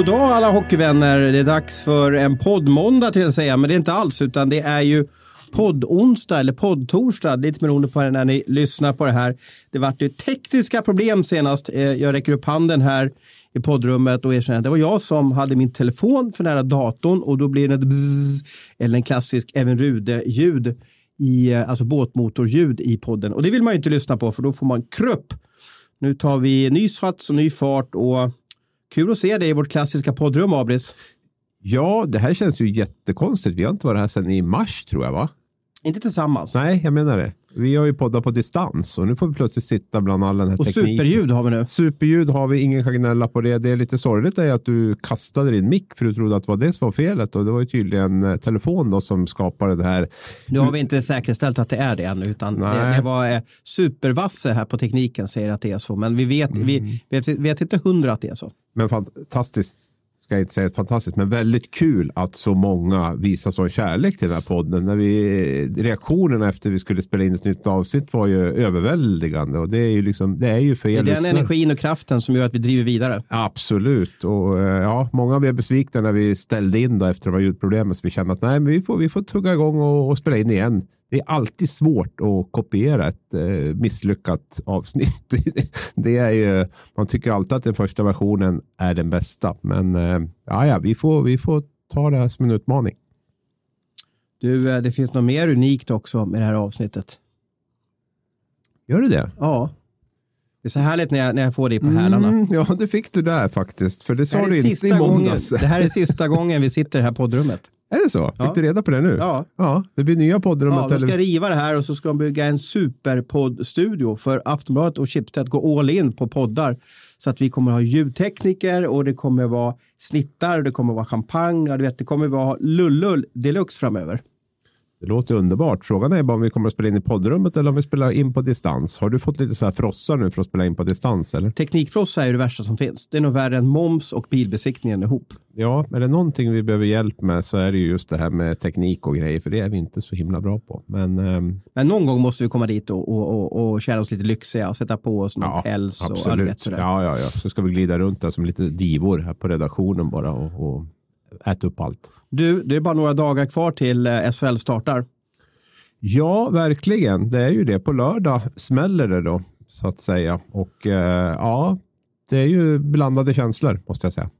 God dag alla hockeyvänner. Det är dags för en poddmåndag till att säga, men det är inte alls, utan det är ju poddonsdag eller poddtorsdag, lite beroende på när ni lyssnar på det här. Det vart ju tekniska problem senast. Eh, jag räcker upp handen här i poddrummet och erkänner att det var jag som hade min telefon för nära datorn och då blir det ett bzzz, eller en klassisk Även Rude-ljud, i, eh, alltså båtmotorljud i podden. Och det vill man ju inte lyssna på för då får man krupp. Nu tar vi ny sats och ny fart och kul att se dig i vårt klassiska poddrum, Abris. Ja, det här känns ju jättekonstigt. Vi har inte varit här sedan i mars tror jag, va? Inte tillsammans. Nej, jag menar det. Vi har ju poddat på distans och nu får vi plötsligt sitta bland all den här och tekniken. superljud har vi nu. Superljud har vi, ingen kan gnälla på det. Det är lite sorgligt är att du kastade din mick för du trodde att det var det som var felet och det var ju tydligen eh, telefon då som skapade det här. Nu har vi inte säkerställt att det är det än, utan det, det var eh, supervasse här på tekniken säger att det är så, men vi vet, vi vet, vet inte hundra att det är så. Men fantastiskt, ska jag inte säga fantastiskt, men väldigt kul att så många visar sån kärlek till den här podden. När vi, reaktionerna efter vi skulle spela in ett nytt avsnitt var ju överväldigande och det är ju liksom, det är ju för Det er är den energin och kraften som gör att vi driver vidare. Absolut. Och eh, ja, många blev besvikna när vi ställde in då efter de här ljudproblemen. Så vi kände att nej, men vi får, vi får tugga igång och, och spela in igen. Det är alltid svårt att kopiera ett eh, misslyckat avsnitt. det är ju, man tycker alltid att den första versionen är den bästa. Men eh, ja, ja, vi, får, vi får ta det här som en utmaning. Du, eh, det finns något mer unikt också med det här avsnittet. Gör det det? Ja. Det är så härligt när jag, när jag får dig på hälarna. Mm, ja, det fick du där faktiskt. För det Det sa är du inte i sista gången, måndags. det här är sista gången vi sitter i det här poddrummet. Är det så? Ja. Fick du reda på det nu? Ja. ja det blir nya poddar om Ja, de ska riva det här och så ska de bygga en superpoddstudio för Aftonbladet och Schibsted går all in på poddar. Så att vi kommer ha ljudtekniker och det kommer vara snittar och det kommer vara champagne. Ja, du vet, det kommer vara lullull deluxe framöver. Det låter underbart. Frågan är bara om vi kommer att spela in i poddrummet eller om vi spelar in på distans. Har du fått lite så här frossar nu för att spela in på distans eller? Teknikfrossa är det värsta som finns. Det är nog värre än moms och bilbesiktningen ihop. Ja, är det någonting vi behöver hjälp med så är det ju just det här med teknik och grejer, för det är vi inte så himla bra på. Men ehm, Men någon gång måste vi komma dit och, och, och, och känna oss lite lyxiga och sätta på oss någon ja, päls och absolut. sådär. Ja, ja, ja. Så ska vi glida runt där som lite divor här på redaktionen bara och, och äta upp allt. Du, det är bara några dagar kvar till eh, SHL startar. Ja, verkligen. Det är ju det. På lördag smäller det då, så att säga. Och eh, ja, det är ju blandade känslor, måste jag säga.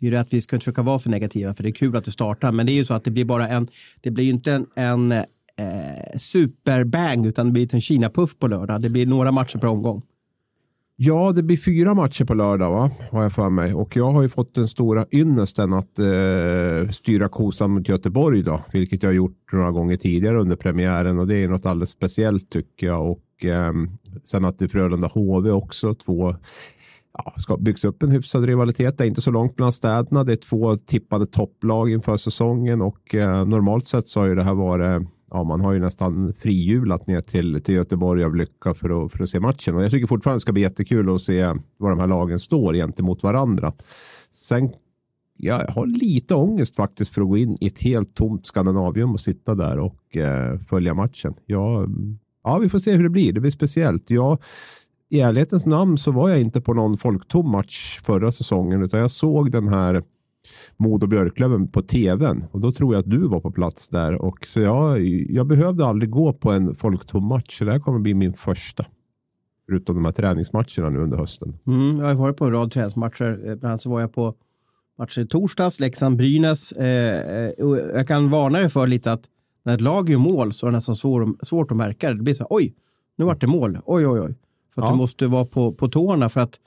Det är ju att vi ska inte försöka vara för negativa, för det är kul att det startar. Men det är ju så att det blir bara en, det blir ju inte en, en eh, superbang, utan det blir en Kina-puff på lördag. Det blir några matcher per omgång. Ja, det blir fyra matcher på lördag, va? har jag för mig. Och jag har ju fått den stora ynnesten att eh, styra kosan mot Göteborg, då, vilket jag har gjort några gånger tidigare under premiären. Och det är något alldeles speciellt tycker jag. Och eh, sen att det är Frölunda HV också, två ja, ska byggs upp en hyfsad rivalitet. Det är inte så långt mellan städerna. Det är två tippade topplag inför säsongen och eh, normalt sett så har ju det här varit Ja, man har ju nästan frihjulat ner till, till Göteborg av lycka för att, för att se matchen. Och jag tycker fortfarande det ska bli jättekul att se var de här lagen står gentemot varandra. Sen jag har lite ångest faktiskt för att gå in i ett helt tomt Skandinavium och sitta där och eh, följa matchen. Ja, ja, vi får se hur det blir. Det blir speciellt. Jag, I ärlighetens namn så var jag inte på någon folktom match förra säsongen utan jag såg den här Modo Björklöven på tvn och då tror jag att du var på plats där och så jag, jag behövde aldrig gå på en folktom match så det här kommer bli min första. Förutom de här träningsmatcherna nu under hösten. Mm, jag har varit på en rad träningsmatcher. Eh, Bland annat så var jag på matcher i torsdags, Leksand-Brynäs. Eh, eh, jag kan varna dig för lite att när ett lag gör mål så är det nästan svår, svårt att märka det. Det blir så här, oj, nu vart det mål. Oj, oj, oj. För att Ja. du måste vara på, på tårna för att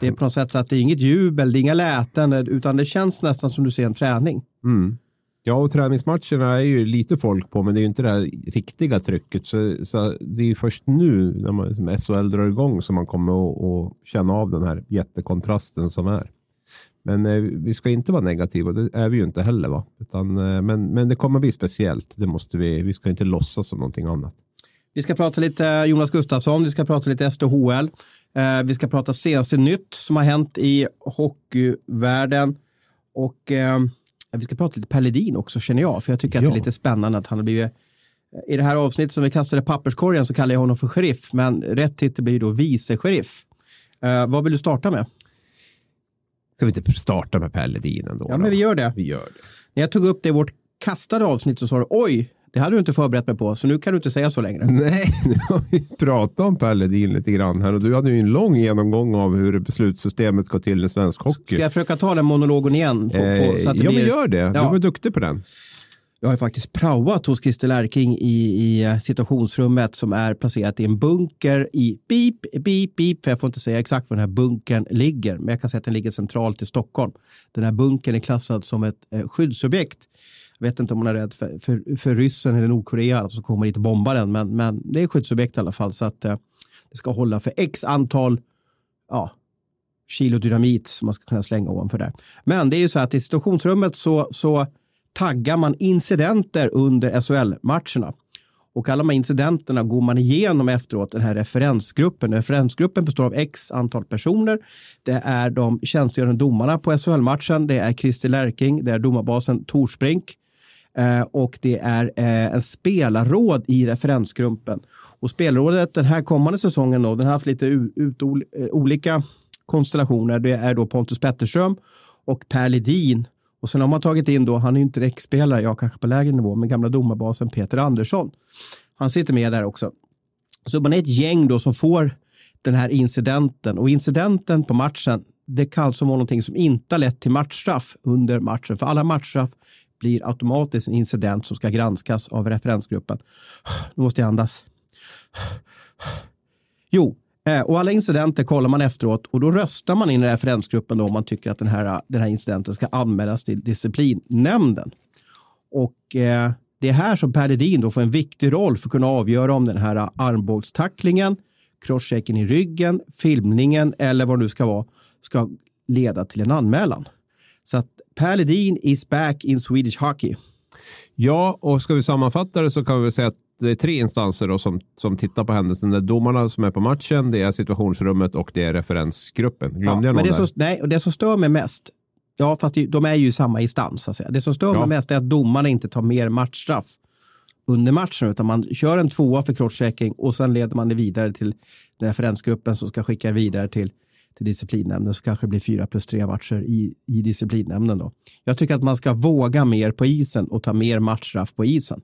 det är på något sätt så att det är inget jubel, det är inga läten, utan det känns nästan som du ser en träning. Mm. Ja, och träningsmatcherna är ju lite folk på, men det är ju inte det här riktiga trycket. Så, så det är ju först nu när man, som SHL drar igång som man kommer att att känna av den här jättekontrasten som är. Men eh, vi ska inte vara negativa, det är vi ju inte heller. Va? Utan, eh, men, men det kommer bli speciellt. Det måste vi, vi ska inte låtsas som någonting annat. Vi ska prata lite Jonas Gustafsson, vi ska prata lite SDHL. Eh, vi ska prata senaste nytt som har hänt i hockeyvärlden. Och eh, vi ska prata lite Pelledin också känner jag, för jag tycker att det är lite spännande att han har blivit i det här avsnittet som vi kastade papperskorgen så kallar jag honom för sheriff, men rätt titel blir då vice sheriff. Eh, vad vill du starta med? Ska vi inte starta med Pelledin ändå? Ja, men vi gör det. Vi gör det. När jag tog upp det i vårt kastade avsnitt så sa du oj, det hade du inte förberett mig på, så nu kan du inte säga så längre. Nej, nu har vi pratat om Pelledin lite grann här och du hade ju en lång genomgång av hur beslutssystemet går till i svensk hockey. Ska jag försöka ta den monologen igen? På, på, så att det ja, blir... men gör det. Ja. Du var duktig på den. Jag har faktiskt praoat hos Christer Lärking i, i situationsrummet som är placerat i en bunker i beep, beep, beep. För jag får inte säga exakt var den här bunkern ligger, men jag kan säga att den ligger centralt i Stockholm. Den här bunkern är klassad som ett eh, skyddsobjekt. Jag vet inte om man är rädd för, för, för ryssen eller Nordkorea alltså, som kommer hit och bombar den, men, men det är skyddsobjekt i alla fall. Så att eh, det ska hålla för x antal ja, kilo dynamit som man ska kunna slänga ovanför där. Men det är ju så att i situationsrummet så, så taggar man incidenter under SHL-matcherna. Och alla de här incidenterna går man igenom efteråt, den här referensgruppen. Referensgruppen består av x antal personer. Det är de tjänstgörande domarna på SHL-matchen. Det är Christer Lärking, det är domarbasen Torsbrink eh, och det är eh, en spelarråd i referensgruppen. Och spelrådet den här kommande säsongen, då, den har haft lite ut, eh, olika konstellationer. Det är då Pontus Petterström och Per Ledin och sen har man tagit in då, han är ju inte direktspelare, jag kanske på lägre nivå, men gamla domarbasen Peter Andersson. Han sitter med där också. Så man är ett gäng då som får den här incidenten och incidenten på matchen, det kan alltså vara någonting som inte har lett till matchstraff under matchen. För alla matchstraff blir automatiskt en incident som ska granskas av referensgruppen. Nu måste jag andas. Jo, eh, och alla incidenter kollar man efteråt och då röstar man in i referensgruppen då om man tycker att den här, den här incidenten ska anmälas till disciplinnämnden. Och eh, det är här som Per Ledin då får en viktig roll för att kunna avgöra om den här armbågstacklingen, crosschecken i ryggen, filmningen eller vad det nu ska vara ska leda till en anmälan. Så att Per Ledin is back in Swedish hockey. Ja, och ska vi sammanfatta det så kan vi väl säga att det är tre instanser då som, som tittar på händelsen. Det är domarna som är på matchen, det är situationsrummet och det är referensgruppen. Glömde ja, jag men det som, nej, och det som stör mig mest, ja fast de är ju samma instans. Alltså. Det som stör ja. mig mest är att domarna inte tar mer matchstraff under matchen, utan man kör en tvåa för crosschecking och sen leder man det vidare till referensgruppen som ska skicka vidare till, till disciplinnämnden så kanske det blir fyra plus tre matcher i, i disciplinnämnden. Då. Jag tycker att man ska våga mer på isen och ta mer matchstraff på isen.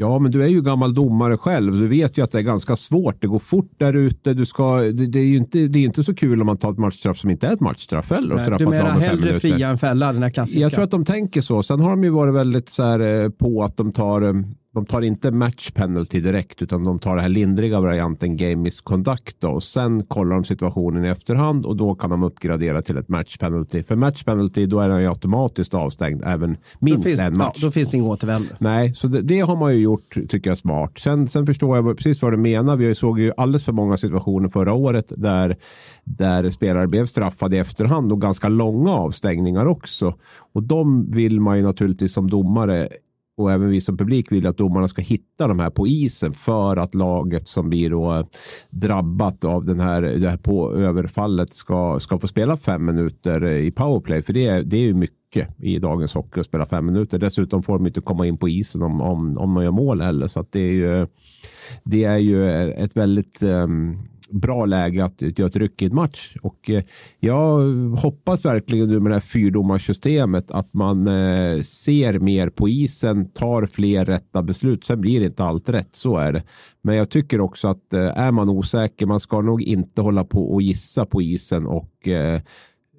Ja, men du är ju gammal domare själv. Du vet ju att det är ganska svårt. Det går fort där ute. Du ska, det, det, är ju inte, det är inte så kul om man tar ett matchstraff som inte är ett matchstraff heller. Nej, du menar hellre fria än fälla, den här klassiska? Jag tror att de tänker så. Sen har de ju varit väldigt så här, eh, på att de tar eh, de tar inte match penalty direkt utan de tar den här lindriga varianten game misconduct och sen kollar de situationen i efterhand och då kan de uppgradera till ett match penalty. För match penalty då är den ju automatiskt avstängd även minst finns, en match. Ja, då finns det inget återvändo. Nej, så det, det, har man ju gjort tycker jag smart. Sen, sen förstår jag precis vad du menar. Vi såg ju alldeles för många situationer förra året där, där spelare blev straffade i efterhand och ganska långa avstängningar också. Och de vill man ju naturligtvis som domare och även vi som publik vill att domarna ska hitta de här på isen för att laget som blir då drabbat av den här, det här på överfallet ska, ska få spela fem minuter i powerplay. För det är, det är ju mycket i dagens hockey att spela fem minuter. Dessutom får de inte komma in på isen om, om, om man gör mål heller. Så att det är ju, det är ju ett väldigt um, bra läge att göra ett ryck i en match. Och eh, jag hoppas verkligen nu med det här fyrdomarsystemet att man eh, ser mer på isen, tar fler rätta beslut. Sen blir inte allt rätt, så är det. Men jag tycker också att eh, är man osäker, man ska nog inte hålla på och gissa på isen och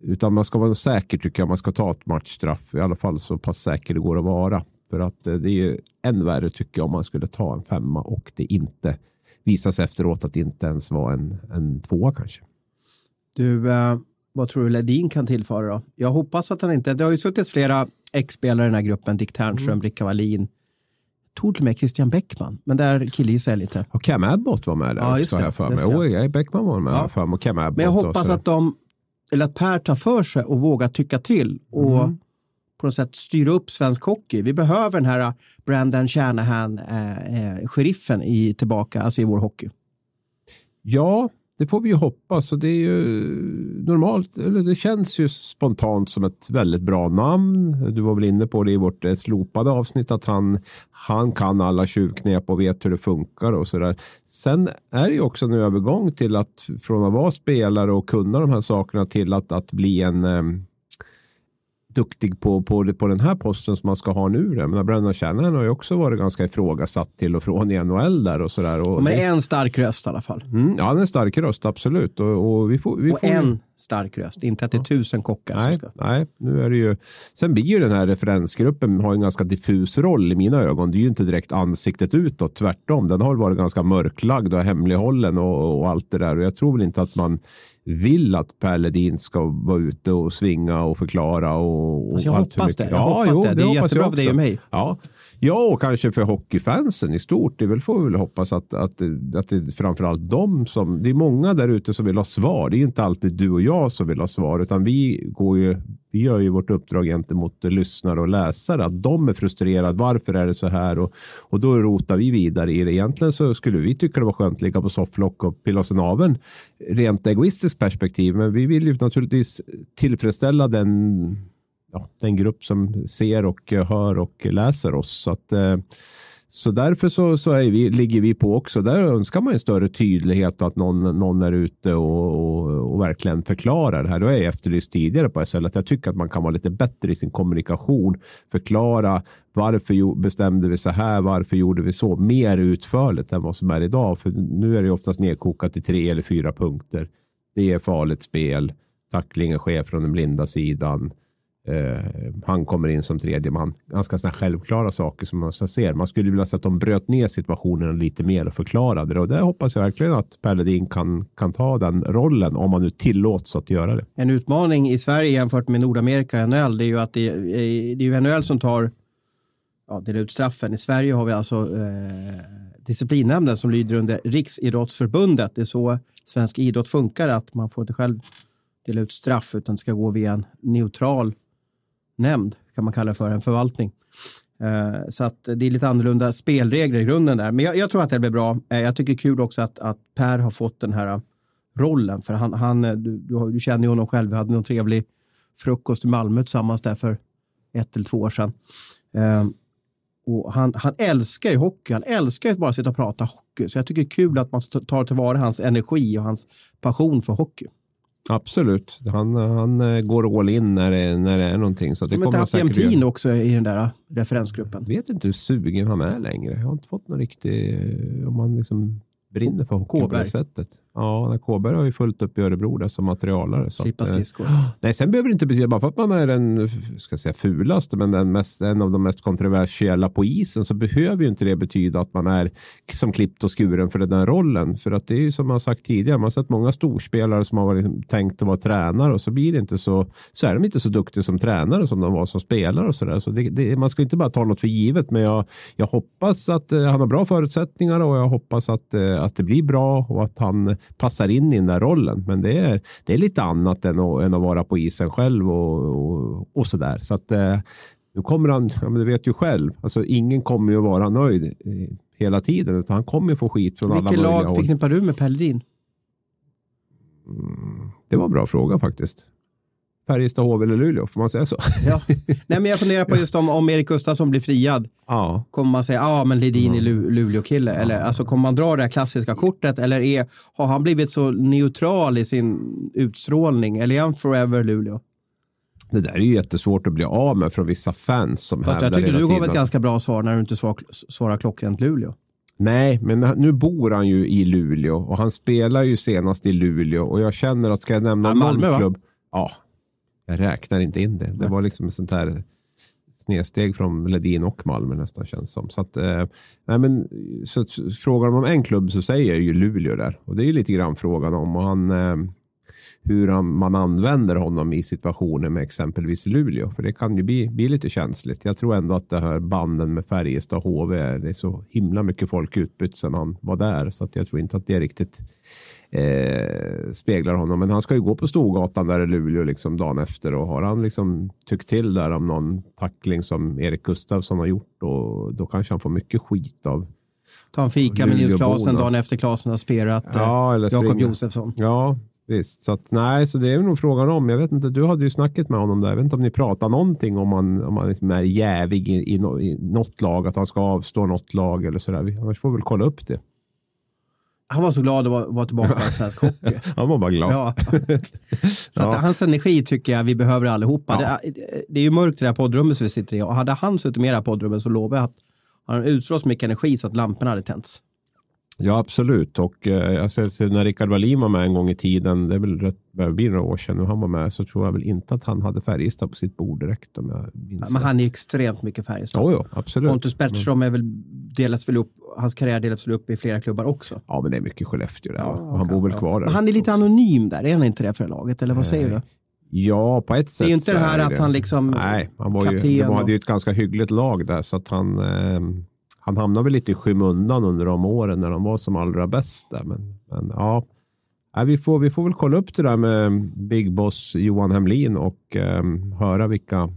utan man ska vara säker tycker jag. Man ska ta ett matchstraff, i alla fall så pass säker det går att vara. För att det är ju än värre tycker jag om man skulle ta en femma och det inte visar sig efteråt att det inte ens var en, en tvåa kanske. Du, eh, vad tror du Ledin kan tillföra då? Jag hoppas att han inte, det har ju suttit flera ex-spelare i den här gruppen, Dick Ternström, mm. Rickard Wallin, tog till och med Christian Bäckman, men där killgissar jag lite. Och Cam Abbott var med där ja, just det, jag för mig. Oh, ja, Bäckman var med ja. för mig och Cam Abbott. Men jag hoppas att de, eller att Per tar för sig och vågar tycka till och mm på något sätt styra upp svensk hockey. Vi behöver den här äh, Brandon Shanahan, eh, eh, sheriffen i, tillbaka, alltså i vår hockey. Ja, det får vi ju hoppas. Och det är ju normalt, eller det känns ju spontant som ett väldigt bra namn. Du var väl inne på det i vårt eh, slopade avsnitt att han, han kan alla tjuvknep och vet hur det funkar och sådär. Sen är det ju också en övergång till att från att vara spelare och kunna de här sakerna till att, att bli en eh, duktig på, på, på den här posten som man ska ha nu. Men Brennan Shannon har ju också varit ganska ifrågasatt till och från i NHL där och sådär. Men en stark röst i alla fall. Mm, ja, en stark röst, absolut. Och, och vi får, vi och får en. Stark röst, inte att det är tusen kockar. Nej, ska... nej, nu är det ju. Sen blir ju den här referensgruppen har en ganska diffus roll i mina ögon. Det är ju inte direkt ansiktet utåt, tvärtom. Den har varit ganska mörklagd och hemlighållen och, och allt det där. Och jag tror väl inte att man vill att Per Ledin ska vara ute och svinga och förklara. Och, och jag allt hoppas det. Jag ja, hoppas jo, det. Det är jättebra för dig och mig. Ja. ja, och kanske för hockeyfansen i stort. Det väl får vi väl hoppas att, att, att det är framförallt de som... Det är många där ute som vill ha svar. Det är inte alltid du och jag jag som vill ha svar, utan vi går ju vi gör ju vårt uppdrag gentemot lyssnare och läsare att de är frustrerade. Varför är det så här? Och, och då rotar vi vidare i det. Egentligen så skulle vi tycka det var skönt att ligga på sofflock och pilla oss i naveln rent egoistiskt perspektiv. Men vi vill ju naturligtvis tillfredsställa den, ja, den grupp som ser och hör och läser oss. Så att eh, så därför så, så vi, ligger vi på också. Där önskar man en större tydlighet och att någon, någon är ute och, och, och verkligen förklarar det här. Det har jag efterlyst tidigare på SL att jag tycker att man kan vara lite bättre i sin kommunikation. Förklara varför bestämde vi så här? Varför gjorde vi så? Mer utförligt än vad som är idag. För nu är det oftast nedkokat till tre eller fyra punkter. Det är farligt spel. Tacklingen sker från den blinda sidan. Uh, han kommer in som tredje man. Ganska sådana självklara saker som man ser. Man skulle vilja se att de bröt ner situationen lite mer och förklarade det. Och där hoppas jag verkligen att Per Ledin kan, kan ta den rollen om man nu tillåts att göra det. En utmaning i Sverige jämfört med Nordamerika och NHL det är ju att det är, det är ju NHL som tar ja, delar ut straffen. I Sverige har vi alltså eh, disciplinnämnden som lyder under Riksidrottsförbundet. Det är så svensk idrott funkar, att man får inte själv dela ut straff utan det ska gå via en neutral nämnd, kan man kalla det för, en förvaltning. Eh, så att det är lite annorlunda spelregler i grunden där. Men jag, jag tror att det blir bra. Eh, jag tycker kul också att, att Per har fått den här eh, rollen. För han, han du, du, du känner ju honom själv. Vi hade någon trevlig frukost i Malmö tillsammans där för ett eller två år sedan. Uh, och han, han älskar ju hockey. Han älskar ju bara att sitta och prata hockey. Så jag tycker det är kul att man tar tillvara hans energi och hans passion för hockey. Absolut. Han, han eh, går all in när det, när det är någonting. Så det kommer inte haft Jämtin också i den där referensgruppen? Jag vet inte hur sugen han är längre. Jag har inte fått någon riktig... Eh, om han liksom brinner för hockey på det sättet. Ja, Kåberg har ju fullt upp i Örebro där som materialare. Så Klippa skridskor. nej, sen behöver det inte betyda bara för att man är den ska säga, fulaste, men den mest, en av de mest kontroversiella på isen så behöver ju inte det betyda att man är som klippt och skuren för den rollen. För att det är ju som man sagt tidigare, man har sett många storspelare som har varit tänkt att vara tränare och så blir det inte så, så är de inte så duktiga som tränare som de var som spelare och så där. Så det, det, man ska inte bara ta något för givet, men jag, jag hoppas att eh, han har bra förutsättningar och jag hoppas att, eh, att det blir bra och att han passar in i den där rollen. Men det är, det är lite annat än att, än att vara på isen själv och, och, och så där. Så att eh, nu kommer han, ja, men du vet ju själv, alltså ingen kommer ju vara nöjd eh, hela tiden, utan han kommer få skit från Vilket alla möjliga håll. Vilket lag förknippar du med Pelledin? Mm, det var en bra fråga faktiskt. Färjestad, HV eller Luleå, får man säga så? Ja. Nej, men jag funderar på just om, om Erik Gustafsson blir friad. Ja. Kommer man säga, ja men Ledin är Lu Luleå-kille? Ja. Eller alltså, kommer man dra det här klassiska kortet? Eller är, har han blivit så neutral i sin utstrålning? Eller är han forever Luleå? Det där är ju jättesvårt att bli av med från vissa fans som Fast hävdar Jag tycker du gav ett ganska bra svar när du inte svar, svarar klockrent Luleå. Nej, men nu bor han ju i Luleå och han spelar ju senast i Luleå och jag känner att ska jag nämna ja, Malmö, någon klubb. Ja, jag räknar inte in det. Det var liksom ett sånt här snedsteg från Ledin och Malmö nästan känns som. Så att, eh, nej men, så att, frågar man om en klubb så säger jag ju Luleå där. Och det är ju lite grann frågan om och han, eh, hur han, man använder honom i situationer med exempelvis Luleå. För det kan ju bli, bli lite känsligt. Jag tror ändå att det här banden med Färjestad HV, det är så himla mycket folk utbytt sedan han var där. Så att jag tror inte att det är riktigt eh, speglar honom. Men han ska ju gå på Storgatan där i Luleå liksom dagen efter och har han liksom tyckt till där om någon tackling som Erik Gustafsson har gjort och då kanske han får mycket skit av Ta en fika med Nils. Klasen dagen efter Klasen har spelat eh, Ja, eller Jakob. Josefsson. Ja, visst. Så att, nej, så det är nog frågan om. Jag vet inte, du hade ju snackat med honom där. Jag vet inte om ni pratar någonting om han, om han liksom är jävig i, i, i något lag, att han ska avstå något lag eller sådär. Annars får vi väl kolla upp det. Han var så glad att vara, vara tillbaka i svensk hockey. Han var bara glad. Ja. Så Ja. att hans energi tycker jag vi behöver allihopa. Ja. Det, är- det är ju mörkt i det här poddrummet som vi sitter i och hade han suttit med i det här poddrummet så lovar jag att han utstrålar så mycket energi så att lamporna hade tänts. Ja, absolut. Och eh, jag ser, ser när Rickard Wallin var med en gång i tiden, det är väl rätt, det blir några år sedan nu han var med, så tror jag väl inte att han hade Färjestad på sitt bord direkt om jag minns Men rätt. han är extremt mycket Färjestad. Jo, jo, absolut. Pontus Bergström är väl, delas väl upp, hans karriär delas väl upp i flera klubbar också. Ja, men det är mycket Skellefteå där. Ja, och han bor väl kvar där. Men han är lite anonym där, är han inte det för laget? Eller vad säger du? Ja, på ett sätt. Det är ju inte det här att det. han liksom... Nej, han var ju, de hade ju ett ganska hyggligt lag där så att han, eh, han hamnade väl lite i skymundan under de åren när de var som allra bäst där. Men, men ja, Ja, vi, får, vi får väl kolla upp det där med Big Boss Johan Hemlin och eh, höra vilka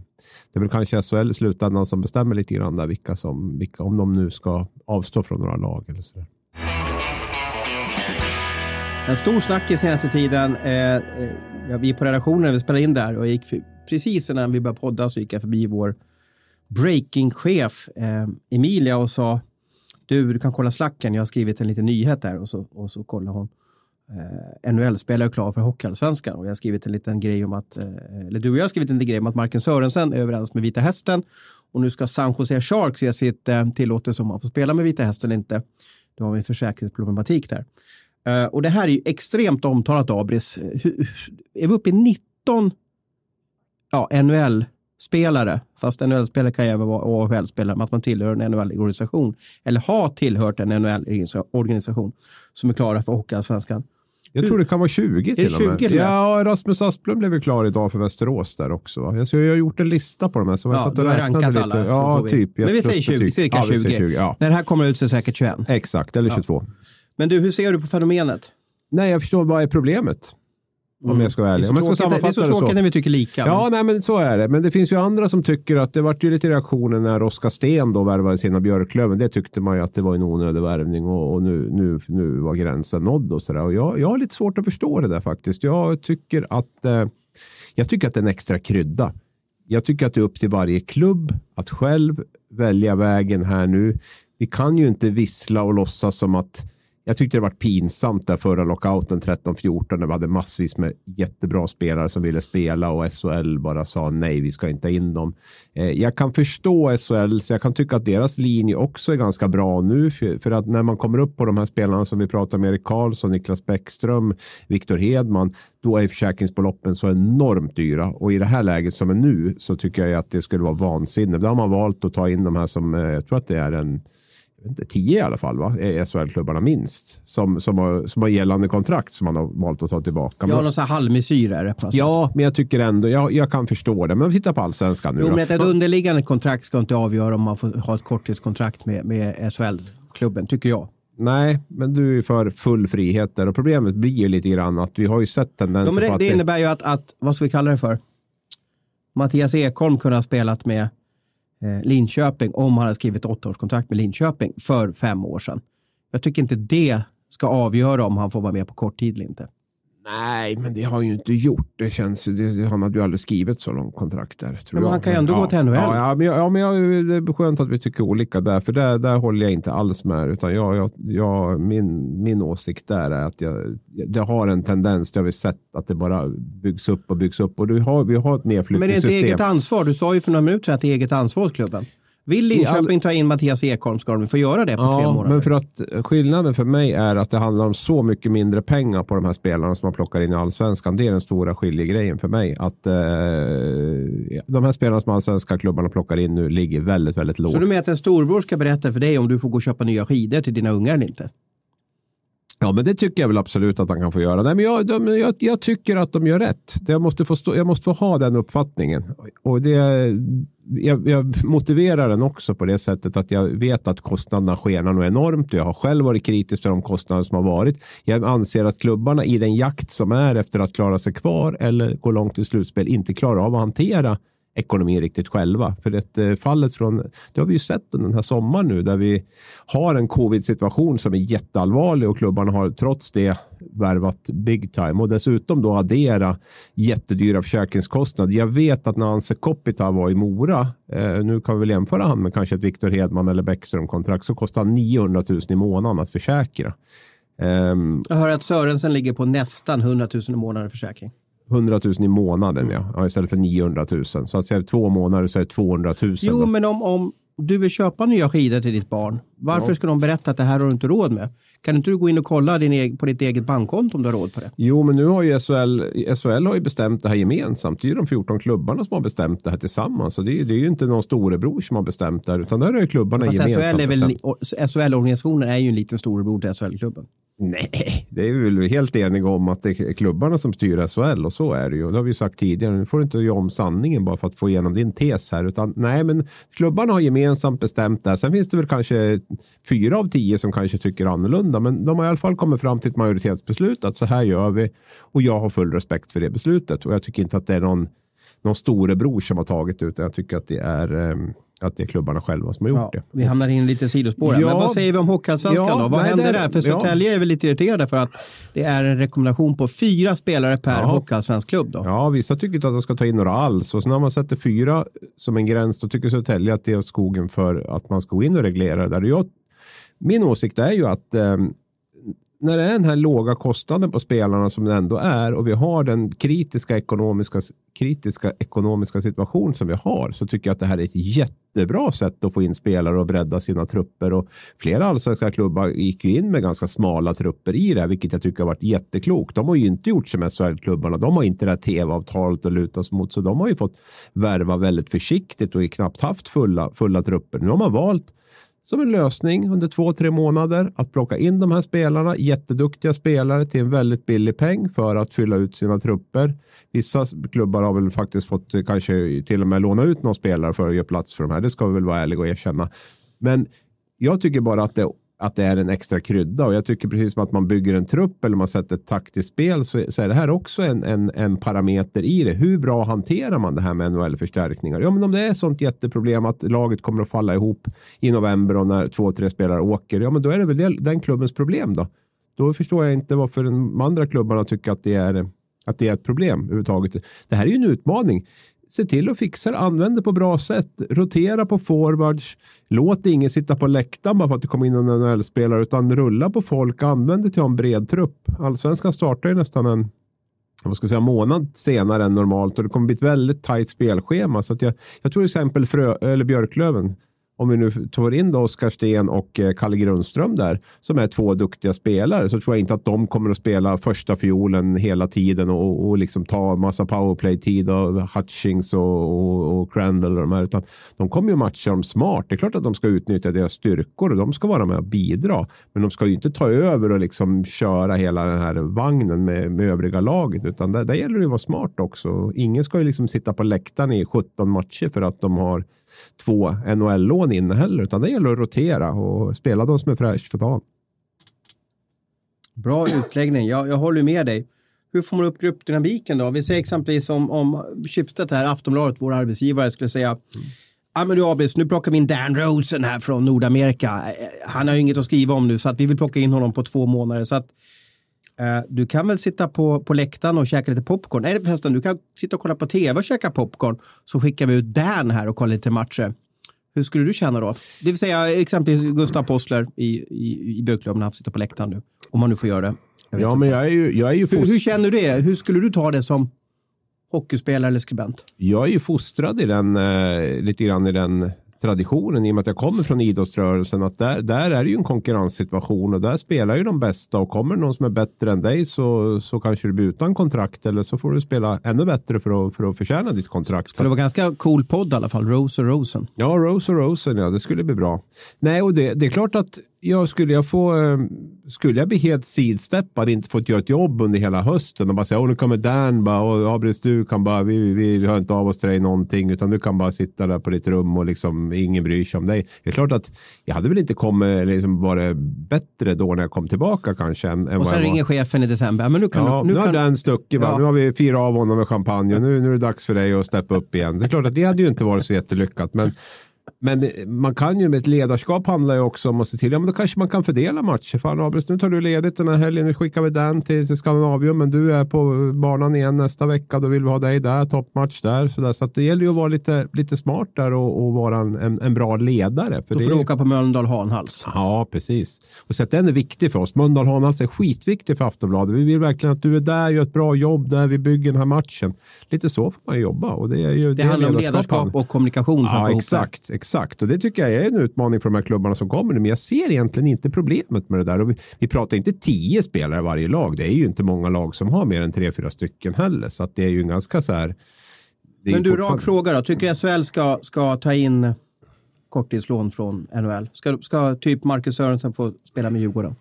det är väl kanske SHL i slutändan som bestämmer lite grann där vilka som, vilka, om de nu ska avstå från några lag eller så. En stor snackis senaste tiden. Eh, eh, ja, vi på redaktionen, vi spelade in där och gick för, precis innan vi började podda så gick jag förbi vår breakingchef eh, Emilia och sa du, du kan kolla slacken, jag har skrivit en liten nyhet där och så, och så kollade hon. Eh, NHL-spelare klar för Hockeyallsvenskan och jag har skrivit en liten grej om att, eh, eller du och jag har skrivit en liten grej om att Marken Sörensen är överens med Vita Hästen och nu ska San Jose Sharks ge sitt eh, tillåtelse om man får spela med Vita Hästen eller inte. Då har vi en försäkringsproblematik där. Eh, och det här är ju extremt omtalat, Abris. Hur- Är vi uppe i 19 ja, NHL-spelare? Fast NHL-spelare kan ju även vara AHL-spelare, men att man tillhör en NHL-organisation eller har tillhört en NHL-organisation som är klara för Hockeyallsvenskan. Jag tror det kan vara 20 till det och med. 20 till och med? Ja, Rasmus Asplund blev väl klar idag för Västerås där också. Va? Jag, har gjort en lista på de här. Så jag Ja, satt och du har rankat lite. alla, Ja, vi- typ. Men vi säger 20, betyg. cirka ja, vi säger 20. 20 ja. När det här kommer ut så är det säkert 21. Exakt, eller Ja. 22. Men du, hur ser du på fenomenet? Nej, jag förstår vad är problemet. Om jag ska vara Det är ärlig. så tråkigt, det är så tråkigt när vi tycker lika. Ja, nej, men så är det. Men det finns ju andra som tycker att det vart ju lite reaktioner när Oskar Sten då värvade sina Björklöven. Det tyckte man ju att det var en onödig värvning och, och nu, nu, nu var gränsen nådd och sådär. Och jag, jag har lite svårt att förstå det där faktiskt. Jag tycker att, eh, jag tycker att det är en extra krydda. Jag tycker att det är upp till varje klubb att själv välja vägen här nu. Vi kan ju inte vissla och låtsas som att jag tyckte det var pinsamt där förra lockouten 13-14 när vi hade massvis med jättebra spelare som ville spela och SHL bara sa nej, vi ska inte ha in dem. Eh, jag kan förstå SHL, så jag kan tycka att deras linje också är ganska bra nu för, att när man kommer upp på de här spelarna som vi pratar om, Erik Karlsson, Niklas Bäckström, Viktor Hedman, då är försäkringsbeloppen så enormt dyra och i det här läget som är nu så tycker jag att det skulle vara vansinne. Då har man valt att ta in de här som, eh, jag tror att det är en inte, tio i alla fall, va? SHL-klubbarna minst. Som, som, har, som har gällande kontrakt som man har valt att ta tillbaka. Har någon sån här halvmesyr är det. ja, men jag tycker ändå, jag, jag kan förstå det. Men vi tittar på allsvenskan nu Jo, men ett underliggande kontrakt ska inte avgöra om man får ha ett korttidskontrakt med, med SHL-klubben, tycker jag. Nej, men du är för full frihet där. Och problemet blir ju lite grann att vi har ju sett tendenser Ja, det, det innebär ju att, att, vad ska vi kalla det för? Mattias Ekholm kunde ha spelat med Eh, Linköping om han hade skrivit åttaårskontrakt med Linköping för fem år sedan. Jag tycker inte det ska avgöra om han får vara med på kort tid eller inte. Nej, men det har han ju inte gjort. Det känns det, han hade ju aldrig skrivit så långt kontrakt där. Tror men jag. han kan ju ändå ja, gå till NHL. Ja, ja, men, jag- ja, men jag, det är skönt att vi tycker olika där, för där, där håller jag inte alls med. Utan jag, jag, jag, min, min åsikt där är att jag, det har en tendens, det har vi sett, att det bara byggs upp och byggs upp. Och du har, vi har ett Men det är inte nedflyttningssystem. eget ansvar. Du sa ju för några minuter sedan att det är eget ansvar hos klubben. Vill Linköping ta in Mattias Ekholm ska de få göra det på tre Ja, månader. men för att skillnaden för mig är att det handlar om så mycket mindre pengar på de här spelarna som man plockar in i allsvenskan. Det är den stora skiljegrejen för mig. Att eh, de här spelarna som allsvenska klubbarna plockar in nu ligger väldigt, väldigt lågt. Så du menar att en storbror ska berätta för dig om du får gå och köpa nya skidor till dina ungar eller inte? Ja, men det tycker jag väl absolut att han kan få göra. Nej, men jag, de, jag, jag tycker att de gör rätt. Jag måste, få stå, jag måste få ha den uppfattningen. Och det, jag, jag motiverar den också på det sättet att jag vet att kostnaderna skenar nog enormt. Jag har själv varit kritisk till de kostnader som har varit. Jag anser att klubbarna i den jakt som är efter att klara sig kvar eller gå långt i slutspel inte klarar av att hantera ekonomin riktigt själva. För det eh, fallet från, det har vi ju sett under den här sommaren nu där vi har en covid-situation som är jätteallvarlig och klubbarna har trots det värvat big time och dessutom då addera jättedyra försäkringskostnader. Jag vet att när Anse Kopita var i Mora, eh, nu kan vi väl jämföra han med kanske ett Viktor Hedman eller Bäckström kontrakt, så kostar 900 000 i månaden att försäkra. Um, jag hör att Sörensen ligger på nästan 100 000 i månaden försäkring. 100 000 i månaden ja. ja istället för 900 000. Så att säga två månader så är det 200 000. Jo, då. men om, om du vill köpa nya skidor till ditt barn. Varför ja. ska de berätta att det här har du inte råd med? Kan inte du gå in och kolla din, på ditt eget bankkonto om du har råd på det? Jo, men nu har ju SHL, SHL har ju bestämt det här gemensamt. Det är ju de 14 klubbarna som har bestämt det här tillsammans. Så det är, det är ju inte någon storebror som har bestämt det här, utan där är klubbarna Fast gemensamt. SHL-organisationen är ju en liten storebror till SHL-klubben. Nej, det är vi väl helt eniga om att det är klubbarna som styr SHL och så är det ju. Det har vi sagt tidigare. Nu får du inte göra om sanningen bara för att få igenom din tes här. Utan, nej, men klubbarna har gemensamt bestämt det. Sen finns det väl kanske fyra av tio som kanske tycker annorlunda. Men de har i alla fall kommit fram till ett majoritetsbeslut att så här gör vi. Och jag har full respekt för det beslutet. Och jag tycker inte att det är någon, någon storebror som har tagit det. Utan jag tycker att det är um, att det är klubbarna själva som har gjort ja, det. Vi hamnar in lite sidospår ja, Men vad säger vi om Hockeyallsvenskan ja, då? Vad händer där? För Södertälje ja. är väl lite irriterade för att det är en rekommendation på fyra spelare per ja. Hockeyallsvensk klubb. Då. Ja, vissa tycker inte att de ska ta in några alls. Och sen när man sätter fyra som en gräns, då tycker Södertälje att det är skogen för att man ska gå in och reglera det där. Jag, min åsikt är ju att eh, när det är den här låga kostnaden på spelarna som det ändå är och vi har den kritiska ekonomiska, kritiska ekonomiska situation som vi har så tycker jag att det här är ett jättebra sätt att få in spelare och bredda sina trupper. Och flera allsvenska klubbar gick ju in med ganska smala trupper i det här, vilket jag tycker har varit jätteklokt. De har ju inte gjort som SHL-klubbarna. De har inte det här tv-avtalet att luta sig mot, så de har ju fått värva väldigt försiktigt och knappt haft fulla, fulla trupper. Nu har man valt som en lösning under två, tre månader att plocka in de här spelarna, jätteduktiga spelare till en väldigt billig peng för att fylla ut sina trupper. Vissa klubbar har väl faktiskt fått eh, kanske till och med låna ut någon spelare för att göra plats för de här. Det ska vi väl vara ärliga och erkänna. Men jag tycker bara att det att det är en extra krydda och jag tycker precis som att man bygger en trupp eller man sätter ett taktiskt spel så, så är det här också en, en, en, parameter i det. Hur bra hanterar man det här med NHL-förstärkningar? Ja, men om det är sånt jätteproblem att laget kommer att falla ihop i november och när två, tre spelare åker, ja, men då är det väl den klubbens problem då. Då förstår jag inte varför de andra klubbarna tycker att det är att det är ett problem överhuvudtaget. Det här är ju en utmaning se till att fixa det. Använd det på bra sätt. Rotera på forwards. Låt ingen sitta på läktaren bara för att det kommer in en NHL-spelare utan rulla på folk. Använd det till att ha en bred trupp. Allsvenskan startar ju nästan en vad ska jag säga, månad senare än normalt och det kommer bli ett väldigt tajt spelschema. Så att jag, jag tror till exempel Frö, eller Björklöven om vi nu tar in då Oskar Sten och eh, Kalle Grundström där, som är två duktiga spelare, så tror jag inte att de kommer att spela första fiolen hela tiden och, och liksom ta massa powerplay-tid av Hutchings och, och, och Crandall och de här, utan de kommer ju matcha dem smart. Det är klart att de ska utnyttja deras styrkor och de ska vara med och bidra, men de ska ju inte ta över och liksom köra hela den här vagnen med, med övriga laget, utan där, där gäller det att vara smart också. Ingen ska ju liksom sitta på läktaren i 17 matcher för att de har två NHL-lån inne heller, utan det gäller att rotera och spela de som är fräscht för dagen. Bra utläggning. Jag, jag håller med dig. Hur får man upp gruppdynamiken då? Vi säger exempelvis om, om Schibsted här, Aftonbladet, vår arbetsgivare, skulle säga mm. Ja men du Abis, nu plockar vi in Dan Rosen här från Nordamerika. Eh, eh, han har ju inget att skriva om nu så att vi vill plocka in honom på två månader. Så att Eh, du kan väl sitta på, på läktaren och käka lite popcorn. Nej förresten, du kan sitta och kolla på tv och käka popcorn. Så skickar vi ut Dan här och kollar lite matcher. Hur skulle du känna då? Det vill säga exempelvis Gustav Possler i, i, i Björklöven, han får sitta på läktaren nu. Om man nu får göra det. Ja, men jag är ju, jag är ju hur, hur känner du det? Hur skulle du ta det som hockeyspelare eller skribent? Jag är ju fostrad i den, eh, lite grann i den traditionen i och med att jag kommer från idrottsrörelsen att där, där är det ju en konkurrenssituation och där spelar ju de bästa och kommer någon som är bättre än dig så, så kanske du blir utan kontrakt eller så får du spela ännu bättre för att, för att förtjäna ditt kontrakt. Så det var ganska cool podd i alla fall, Rose och Rosen. Ja, Rose och Rosen, ja det skulle bli bra. Nej, och det, det är klart att Ja, skulle jag få, eh, skulle jag bli helt sidsteppad, inte fått göra ett jobb under hela hösten och bara säga, åh nu kommer Dan bara, och Abris du kan bara, vi, vi, vi hör inte av oss till dig någonting, utan du kan bara sitta där på ditt rum och liksom ingen bryr sig om dig. Det är klart att jag hade väl inte kommit, liksom varit bättre då när jag kom tillbaka kanske. Än, än och sen ringer chefen i december. Men nu kan Ja, du, nu, nu har kan, Dan stuckit? Ja. nu har vi firat av honom med champagne och nu, nu är det dags för dig att steppa upp igen. Det är klart att det hade ju inte varit så jättelyckat, men men man kan ju med ett ledarskap handla ju också om att se till, ja men då kanske man kan fördela matcher. Fan Abris, nu tar du ledigt den här helgen, nu skickar vi Dan till, till Skandinavium, men du är på banan igen nästa vecka, då vill vi ha dig där, toppmatch där. Så, där. så det gäller ju att vara lite, lite smart där och, och vara en, en, en bra ledare. För då det får är du åka på Mölndal Hanhals. Ja, precis. Och så att den är viktig för oss. Mölndal Hanhals är skitviktig för Aftonbladet. Vi vill verkligen att du är där, gör ett bra jobb där, vi bygger den här matchen. Lite så får man jobba. Och det, är ju, Det är handlar om ledarskap och kommunikation. Ja, det. exakt, exakt. Och det tycker jag är en utmaning för de här klubbarna som kommer nu. Men jag ser egentligen inte problemet med det där. Och vi, vi pratar inte tio spelare varje lag. Det är ju inte många lag som har mer än tre, fyra stycken heller. Så att det är ju en ganska så här. Men du, rak fråga då. Tycker SHL ska, ska ta in korttidslån från NHL? Ska, ska typ Marcus Sörensen få spela med Djurgården?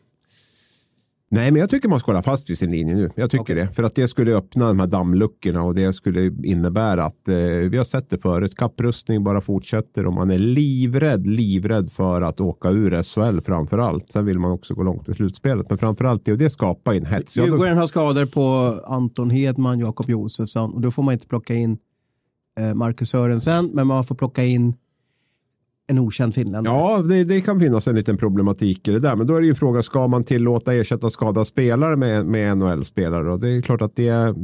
Nej, men jag tycker man ska hålla fast vid sin linje nu. Jag tycker Okej. det. För att det skulle öppna de här dammluckorna och det skulle innebära att eh, vi har sett det förut. Kapprustning bara fortsätter och man är livrädd, livrädd för att åka ur SHL framför allt. Sen vill man också gå långt i slutspelet, men framför allt det och det skapar en hets. Djurgården har skador på Anton Hedman, Jakob Josefsson och då får man inte plocka in eh, Marcus Sörensen, men man får plocka in en okänd finländare. ja det, det kan finnas en liten problematik i det där, men då är det ju frågan, ska man tillåta ersätta skadade spelare med, med NHL-spelare? Och det är klart att det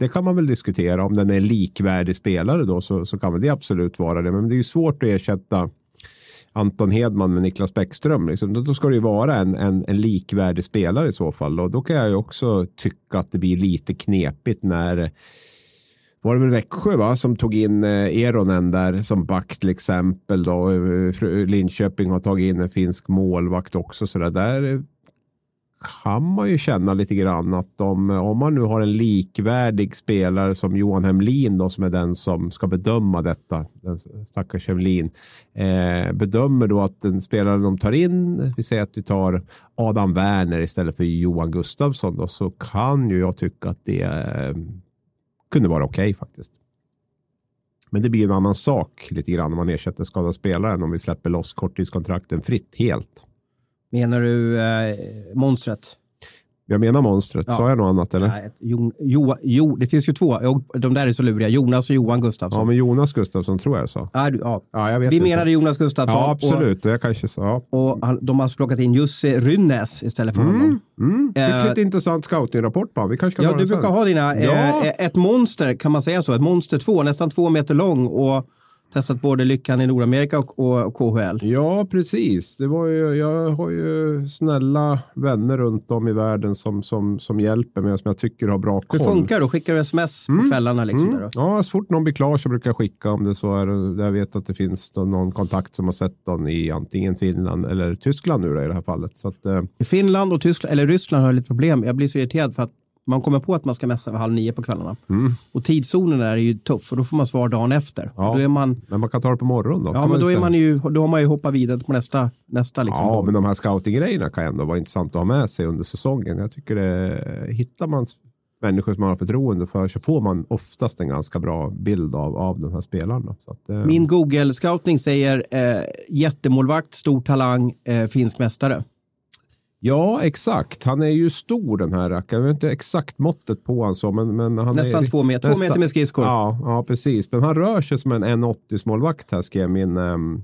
det kan man väl diskutera. Om den är likvärdig spelare då så, så kan väl det absolut vara det. Men det är ju svårt att ersätta Anton Hedman med Niklas Bäckström. Liksom. Då, då ska det ju vara en, en, en likvärdig spelare i så fall. Och då kan jag ju också tycka att det blir lite knepigt när var det väl Växjö va, som tog in eh, Eronen där som back till exempel. Då. Eh, Linköping har tagit in en finsk målvakt också. Så där, där eh, kan man ju känna lite grann att om, om man nu har en likvärdig spelare som Johan Hemlin då, som är den som ska bedöma detta, den stackars Hemlin, eh, bedömer då att den spelare de tar in, vi säger att vi tar Adam Werner istället för Johan Gustafsson då, så kan ju jag tycka att det eh, kunde vara okej faktiskt. Men det blir en annan sak lite grann om man ersätter skadade spelare än om vi släpper loss korttidskontrakten fritt helt. Menar du eh, monstret? Jag menar monstret. Ja. Sa jag något annat eller? Nej, jo, jo, jo, det finns ju två. De där är så luriga. Jonas och Johan Gustafsson. Ja, men Jonas Gustafsson tror jag sa. Ja, du- ja. Ja, jag vet Vi inte. menade Jonas Gustafsson. Ja, absolut. Och jag kanske sa. Och, han, de har alltså plockat in Jussi Rynnes istället för honom. Mm. Fick Eh, lite intressant scouting-rapport på. Vi kanske ska Ja, du brukar ha dina. Ja. Eh, ett monster, kan man säga så? Ett monster 2, nästan två meter lång och testat både lyckan i Nordamerika och, och, KHL. Ja, precis. Det var ju, jag har ju snälla vänner runt om i världen som, som, som hjälper mig och som jag tycker har bra Hur koll. funkar det? Skickar du sms på kvällarna? Liksom, Mm. då? Ja, så fort någon blir klar så brukar jag skicka om det så är. Jag vet att det finns någon kontakt som har sett den i antingen Finland eller Tyskland nu då, i det här fallet. Så att, eh, Finland och Tyskland, eller Ryssland har lite problem. Jag blir så irriterad för att man kommer på att man ska messa vid halv nio på kvällarna. Och tidszonen där är ju tuff och då får man svar dagen efter. Mm. Ja. Då, är man, men man kan ta det på morgonen då. ja, men då, är man ju, då har man ju hoppat vidare på nästa, nästa liksom. Ja, dag. men de här scouting-grejerna kan ändå vara intressant att ha med sig under säsongen. Jag tycker det, hittar man människor som man har förtroende för så får man oftast en ganska bra bild av, av den här spelaren. att, eh, Min Google-scouting säger eh, jättemålvakt, stor talang, eh, finsk mästare. Ja, exakt. Han är ju stor den här rackaren. Jag vet inte exakt måttet på honom så, men, men han Nästan är, två meter, två nästan- meter med skridskor. Ja, ja, precis. Men han rör sig som en 1,80 målvakt här skrev min, ehm,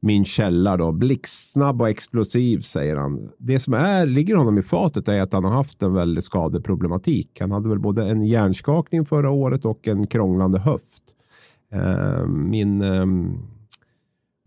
min källa då. Blixtsnabb och explosiv säger han. Det som är, ligger honom i fatet är att han har haft en väldig skadeproblematik. Han hade väl både en hjärnskakning förra året och en krånglande höft. Ehm, min ehm,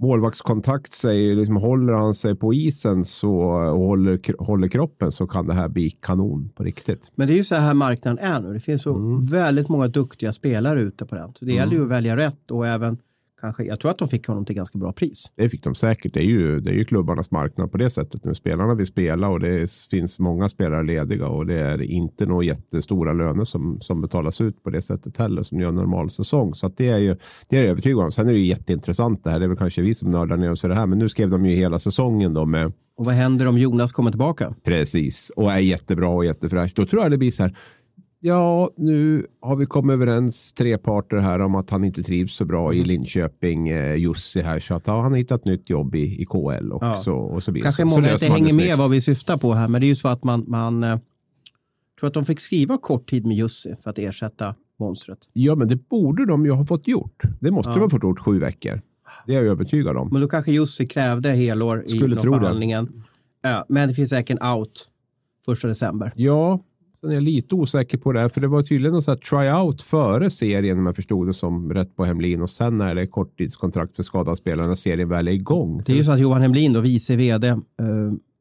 målvaktskontakt säger liksom, håller han sig på isen så, och håller, håller kroppen så kan det här bli kanon på riktigt. Men det är ju så här marknaden är nu. Det finns så Mm. väldigt många duktiga spelare ute på den. Så det gäller ju att välja rätt och även kanske, jag tror att de fick honom till ganska bra pris. Det fick de säkert. Det är ju, det är ju klubbarnas marknad på det sättet nu. Spelarna vill spela och det finns många spelare lediga och det är inte några jättestora löner som, som betalas ut på det sättet heller som gör en normal säsong. Så det är ju det är jag övertygad om. Sen är det ju jätteintressant det här. Det är väl kanske vi som nördar ner oss i det här, men nu skrev de ju hela säsongen då med och vad händer om Jonas kommer tillbaka? Precis, och är jättebra och jättefräsch. Då tror jag det blir så här. Ja, nu har vi kommit överens tre parter här om att han inte trivs så bra i mm. Linköping, eh, Jussi här, så att ja, han har hittat nytt jobb i, i KL och, ja. så, och så vidare. Kanske så, många så inte hänger med vad vi syftar på här, men det är ju så att man, man eh, tror att de fick skriva kort tid med Jussi för att ersätta monstret. Ja, men det borde de ju ha fått gjort. Det måste ja. de ha fått gjort sju veckor. Det är jag övertygad om. Men då kanske Jussi krävde helår Skulle i förhandlingen. Ja, men det finns säkert en out första december. Ja, Sen är jag lite osäker på det här, för det var tydligen något tryout före serien om jag förstod det som rätt på Hemlin och sen är det korttidskontrakt för skadade spelare när serien väl är igång. Det är ju så att Johan Hemlin, då, vice vd, eh,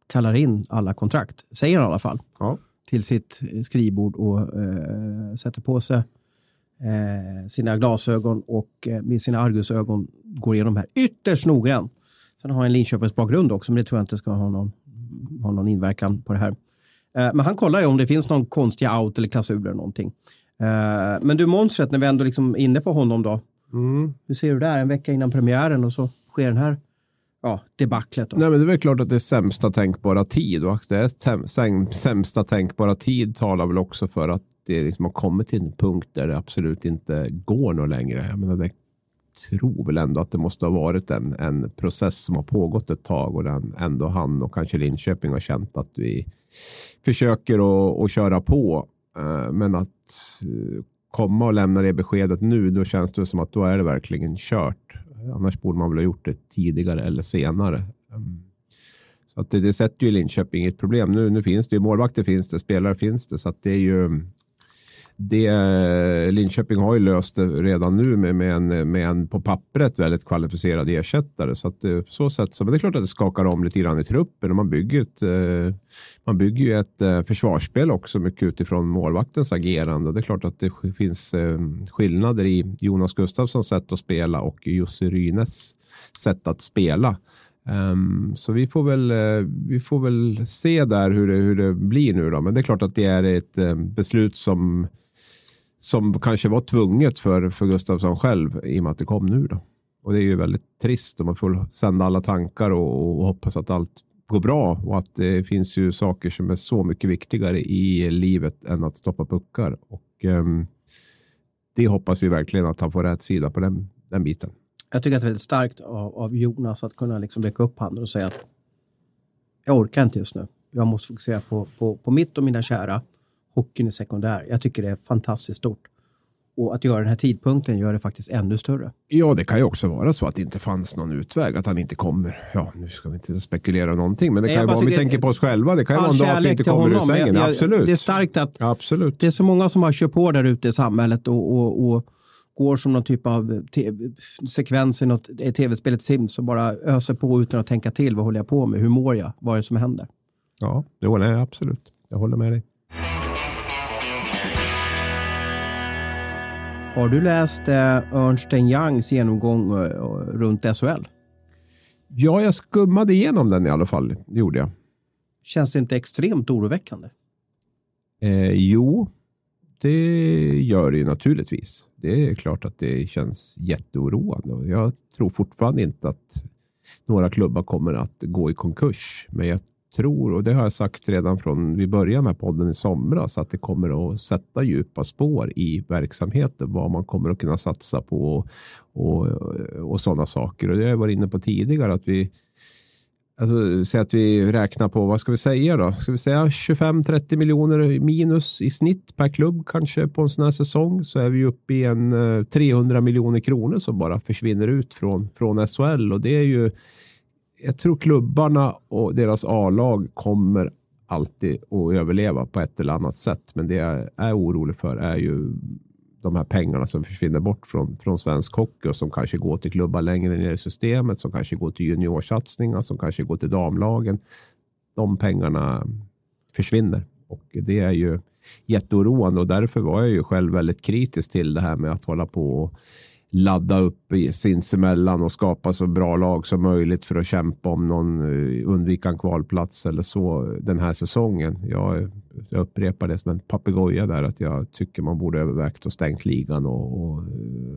kallar in alla kontrakt, säger han i alla fall, ja. till sitt skrivbord och eh, sätter på sig eh, sina glasögon och eh, med sina argusögon går igenom här ytterst noggrant. Sen har han en Linköpings bakgrund också, men det tror jag inte ska ha någon, ha någon inverkan på det här. Eh, men han kollar ju om det finns någon konstiga out eller klausuler eller någonting. Eh, men du, monstret, när vi ändå liksom är inne på honom då. Mm. Hur ser du där? En vecka innan premiären och så sker den här ja, debaclet. Då. Nej, men det är väl klart att det är sämsta tänkbara tid och det är sämsta tänkbara tid talar väl också för att det liksom har kommit till en punkt där det absolut inte går något längre. Jag menar, det tror väl ändå att det måste ha varit en, en process som har pågått ett tag och den ändå han och kanske Linköping har känt att vi försöker att, köra på. Eh, men att eh, komma och lämna det beskedet nu, då känns det som att då är det verkligen kört. Annars borde man väl ha gjort det tidigare eller senare. Ehm, så att det, det sätter ju Linköping i ett problem. Nu, nu finns det ju målvakter, finns det, spelare finns det, så att det är ju det, Linköping har ju löst det redan nu med, med, en, med en på pappret väldigt kvalificerad ersättare. Så att eh, så sätt så, men det är klart att det skakar om lite grann i truppen och man bygger ett, eh, man bygger ju ett eh, försvarsspel också mycket utifrån målvaktens agerande. Det är klart att det finns skillnader i Jonas Gustafssons sätt att spela och Jussi Rynes sätt att spela. Um, så vi får, väl, uh, vi får väl se där hur det, hur det blir nu. Då. Men det är klart att det är ett uh, beslut som som kanske var tvunget för, för Gustafsson själv i och med att det kom nu. Då. Och det är ju väldigt trist och man får sända alla tankar och, och hoppas att allt går bra och att det finns ju saker som är så mycket viktigare i livet än att stoppa puckar. Och um, det hoppas vi verkligen att han får rätt sida på den, den biten. Jag tycker att det är väldigt starkt av, av Jonas att kunna liksom räcka upp handen och säga att jag orkar inte just nu. Jag måste fokusera på, på, på mitt och mina kära hockeyn är sekundär. Jag tycker det är fantastiskt stort. Och att göra den här tidpunkten gör det faktiskt ännu större. Ja, det kan ju också vara så att det inte fanns någon utväg, att han inte kommer. Ja, nu ska vi inte spekulera någonting, men det Nej, kan ju vara, om vi tänker på oss själva, det kan ju vara en dag att vi inte kommer honom, ur sängen. Jag, Absolut. Det är starkt att Absolut. det är så många som har kört på där ute i samhället och, och, och går som någon typ av sekvens i något tv-spelet Sims och bara öser på utan att tänka till. Vad håller jag på med? Hur mår jag? Vad är det som händer? Ja, det håller jag absolut. Jag håller med dig. Har du läst eh, Ernst Youngs genomgång eh, runt SHL? Ja, jag skummade igenom den i alla fall. Det gjorde jag. Känns det inte extremt oroväckande? Eh, jo, det gör det ju naturligtvis. Det är klart att det känns jätteoroande. Jag tror fortfarande inte att några klubbar kommer att gå i konkurs, men jag tror, och det har jag sagt redan från vi började med podden i somras, att det kommer att sätta djupa spår i verksamheten, vad man kommer att kunna satsa på och, och sådana saker. Och det har jag varit inne på tidigare, att vi Alltså, säg att vi räknar på, vad ska vi säga då? Ska vi säga 25-30 miljoner minus i snitt per klubb kanske på en sån här säsong så är vi uppe i en eh, 300 miljoner kronor som bara försvinner ut från, från SHL och det är ju jag tror klubbarna och deras A-lag kommer alltid att överleva på ett eller annat sätt. Men det jag är orolig för är ju de här pengarna som försvinner bort från, från svensk hockey och som kanske går till klubbar längre ner i systemet, som kanske går till juniorsatsningar, som kanske går till damlagen. De pengarna försvinner och det är ju jätteoroande och därför var jag ju själv väldigt kritisk till det här med att hålla på och ladda upp sinsemellan och skapa så bra lag som möjligt för att kämpa om någon, eh, undvika en kvalplats eller så den här säsongen. Jag, jag upprepar det som en papegoja där att jag tycker man borde övervägt att stängt ligan och, och,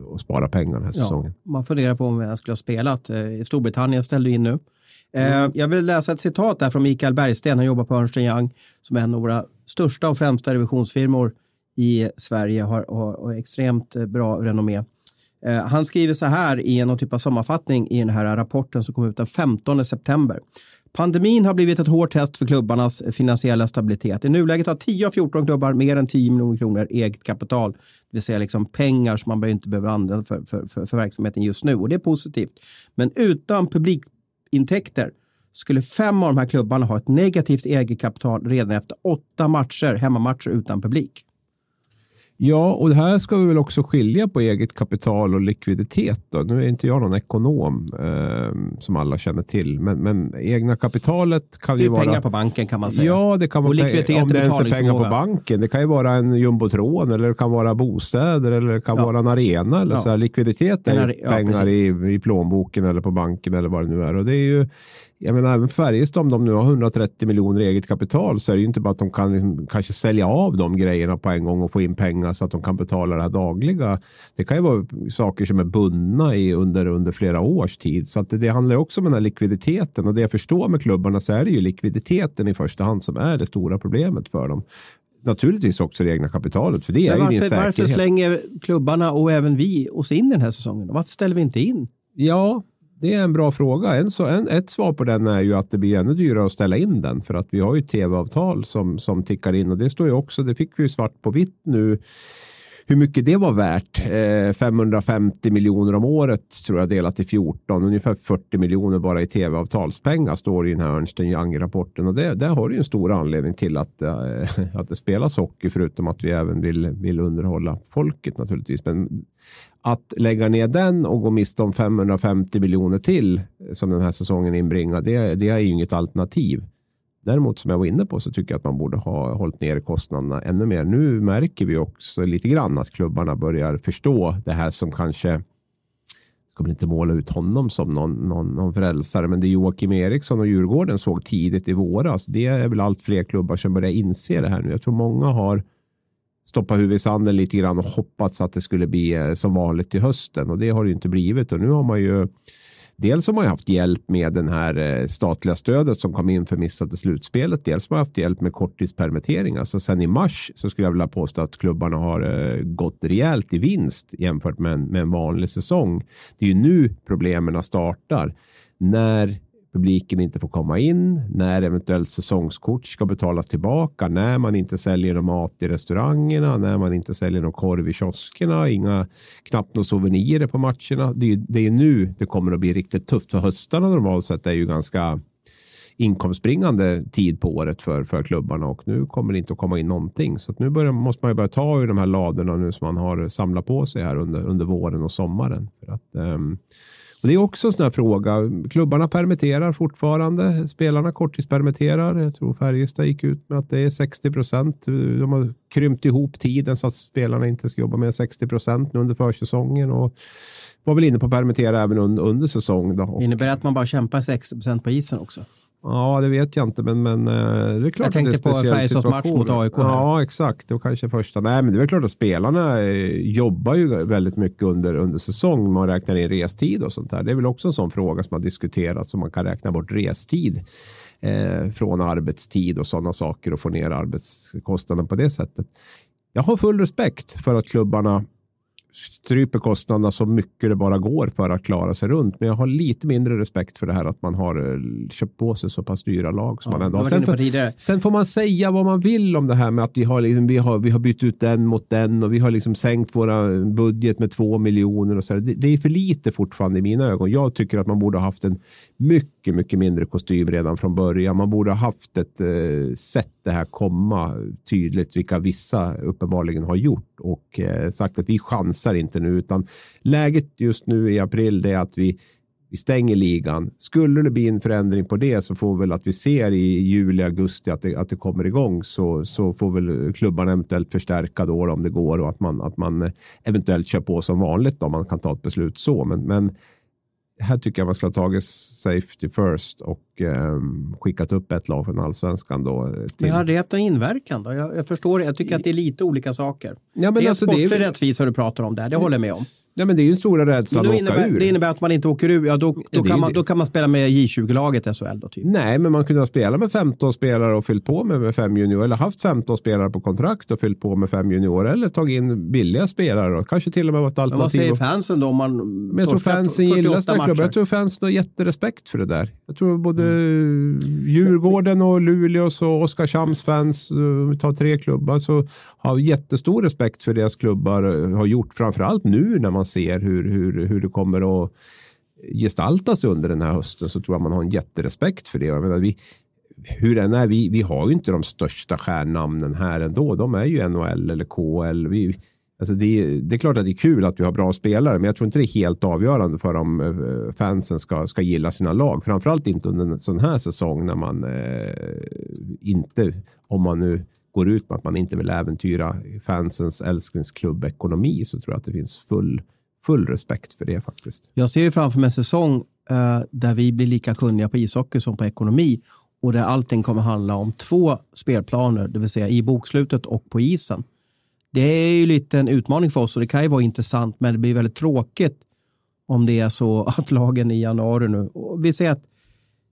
och spara pengar den här ja, säsongen. Man funderar på om jag skulle ha spelat. Eh, Storbritannien ställde in nu. Mm. Jag vill läsa ett citat där från Mikael Bergsten. Han jobbar på Ernst Young som är en av våra största och främsta revisionsfirmor i Sverige har, har, har extremt bra renommé. Eh, han skriver så här i en typ av sammanfattning i den här rapporten som kom ut den 15 september. Pandemin har blivit ett hårt test för klubbarnas finansiella stabilitet. I nuläget har 10 av 14 klubbar mer än 10 miljoner kronor eget kapital. Det vill säga liksom pengar som man inte behöver använda för, för, för, för verksamheten just nu. Och det är positivt. Men utan publikintäkter skulle fem av de här klubbarna ha ett negativt eget kapital redan efter åtta matcher, hemmamatcher utan publik. Ja, och det här ska vi väl också skilja på eget kapital och likviditet. Då. Nu är inte jag någon ekonom eh, som alla känner till, men, men egna kapitalet kan ju vara... Det är pengar på banken kan man säga. Ja, det kan vara likviditet om det ens är pengar på banken. Det kan ju vara en jumbotron eller det kan vara bostäder eller det kan ja. vara en arena. Eller ja. så här. Likviditet är ju pengar i, i plånboken eller på banken eller vad det nu är. Och det är ju jag menar även Färjestad, om de nu har 130 miljoner eget kapital så är det ju inte bara att de kan liksom kanske sälja av de grejerna på en gång och få in pengar så att de kan betala det här dagliga. Det kan ju vara saker som är bundna i under, under flera års tid. Så att det, det handlar också om den här likviditeten och det jag förstår med klubbarna så är det ju likviditeten i första hand som är det stora problemet för dem naturligtvis också det egna kapitalet. För det är varför, ju din säkerhet. Varför slänger klubbarna och även vi oss in den här säsongen? Varför ställer vi inte in? Ja, det är en bra fråga. En, så, en, ett svar på den är ju att det blir ännu dyrare att ställa in den för att vi har ju tv-avtal som, som tickar in och det står ju också, det fick vi ju svart på vitt nu hur mycket det var värt. Eh, 550 miljoner om året tror jag delat i 14. Ungefär 40 miljoner bara i tv-avtalspengar står det i den här Ernst Young-rapporten. Och det, där har du en stor anledning till att, eh, att det spelas hockey förutom att vi även vill, vill underhålla folket naturligtvis. Men att lägga ner den och gå miste om 550 miljoner till eh, som den här säsongen inbringar, det, det är ju inget alternativ. Däremot som jag var inne på så tycker jag att man borde ha hållit ner kostnaderna ännu mer. Nu märker vi också lite grann att klubbarna börjar förstå det här som kanske jag kommer inte måla ut honom som någon, någon, någon frälsare, men det Joakim Eriksson och Djurgården såg tidigt i våras. Det är väl allt fler klubbar som börjar inse det här nu. Jag tror många har stoppat huvudet i sanden lite grann och hoppats att det skulle bli eh, som vanligt till hösten och det har det inte blivit och nu har man ju Dels har man haft hjälp med den här eh, statliga stödet som kom in för missade slutspelet. Dels har man haft hjälp med korttidspermittering. Alltså sen i mars så skulle jag vilja påstå att klubbarna har eh, gått rejält i vinst jämfört med en, med en vanlig säsong. Det är ju nu problemen startar. När publiken inte får komma in, när eventuellt säsongskort ska betalas tillbaka, när man inte säljer någon mat i restaurangerna, när man inte säljer någon korv i kioskerna, inga, knappt några souvenirer på matcherna. Det är, det är nu det kommer att bli riktigt tufft för höstarna normalt sett är ju ganska inkomstbringande tid på året för, för klubbarna och nu kommer det inte att komma in någonting. Så nu börjar, måste man ju börja ta ur de här ladorna nu som man har samlat på sig här under, under våren och sommaren. För att, um, och det är också en sån här fråga. Klubbarna permitterar fortfarande. Spelarna korttidspermitterar. Jag tror Färjestad gick ut med att det är 60 procent. De har krympt ihop tiden så att spelarna inte ska jobba med 60 procent under försäsongen. Och var väl inne på att permittera även under, under säsong. Då. Innebär det att man bara kämpar 60 procent på isen också? Ja, det vet jag inte, men, men eh, det är klart Jag tänkte på Färjestads match mot AIK. Ja, exakt. Det var kanske första. Nej, men det är väl klart att spelarna eh, jobbar ju väldigt mycket under, under säsong. Man räknar in restid och sånt där. Det är väl också en sån fråga som har diskuterats om man kan räkna bort restid eh, från arbetstid och sådana saker och få ner arbetskostnaden på det sättet. Jag har full respekt för att klubbarna stryper kostnaderna så mycket det bara går för att klara sig runt. Men jag har lite mindre respekt för det här att man har eh, köpt på sig så pass dyra lag som ja, man ändå har. Sen, för, sen får man säga vad man vill om det här med att vi har, liksom, vi har, vi har bytt ut den mot den och vi har liksom sänkt våra budget med två miljoner och så. Det, det är för lite fortfarande i mina ögon. Jag tycker att man borde ha haft en mycket, mycket mindre kostym redan från början. Man borde ha haft ett eh, sett det här komma tydligt, vilka vissa uppenbarligen har gjort och eh, sagt att vi chansar inte nu, utan läget just nu i april det är att vi vi stänger ligan. Skulle det bli en förändring på det så får vi väl att vi ser i juli, augusti att det, att det kommer igång så, så får väl klubbarna eventuellt förstärka då om det går och att man, att man eventuellt kör på som vanligt om man kan ta ett beslut så. Men, men här tycker jag man skulle ha tagit safety first och eh, skickat upp ett lag från allsvenskan. Då till... Men har det haft en inverkan? Då? Jag, jag förstår, jag tycker att det är lite olika saker. Ja, men det är alltså, sportlig det är... rättvisa du pratar om där, det håller jag med om. Ja, men det är ju en stora rädslan Men att då åka innebär, ur. det innebär att man inte åker ur, ja då, då, kan, man, då kan man spela med J20-laget i SHL då typ. Nej, men man kunde ha spelat med 15 spelare och fyllt på med, med fem juniorer eller haft 15 spelare på kontrakt och fyllt på med fem juniorer eller tagit in billiga spelare och kanske till och med varit Men vad alternativ. säger fansen då om man Men jag tror fansen 48 gillar sina klubbar. Jag tror fansen har jätterespekt för det där. Jag tror både Mm. Djurgården och Luleås och Oskarshamns fans, eh, om vi tar tre klubbar, så har jättestor respekt för deras klubbar eh, har gjort. Framförallt nu när man ser hur, hur, hur det kommer att gestalta sig under den här hösten så tror jag man har en jätterespekt för det. Jag menar, vi, hur den är, vi, vi har ju inte de största stjärnnamnen här ändå. De är ju NHL eller KL. Vi, alltså det, det är klart att det är kul att vi har bra spelare, men jag tror inte det är helt avgörande för om eh, fansen ska, ska gilla sina lag. Framförallt inte under en sån här säsong när man eh, inte, om man nu går ut med att man inte vill äventyra fansens älsklingsklubb-ekonomi så tror jag att det finns full, full respekt för det faktiskt. Jag ser ju framför mig en säsong eh, där vi blir lika kunniga på ishockey som på ekonomi och där allting kommer handla om två spelplaner, det vill säga i bokslutet och på isen. Det är ju lite en utmaning för oss och det kan ju vara intressant, men det blir väldigt tråkigt om det är så att lagen i januari nu, och vi säger att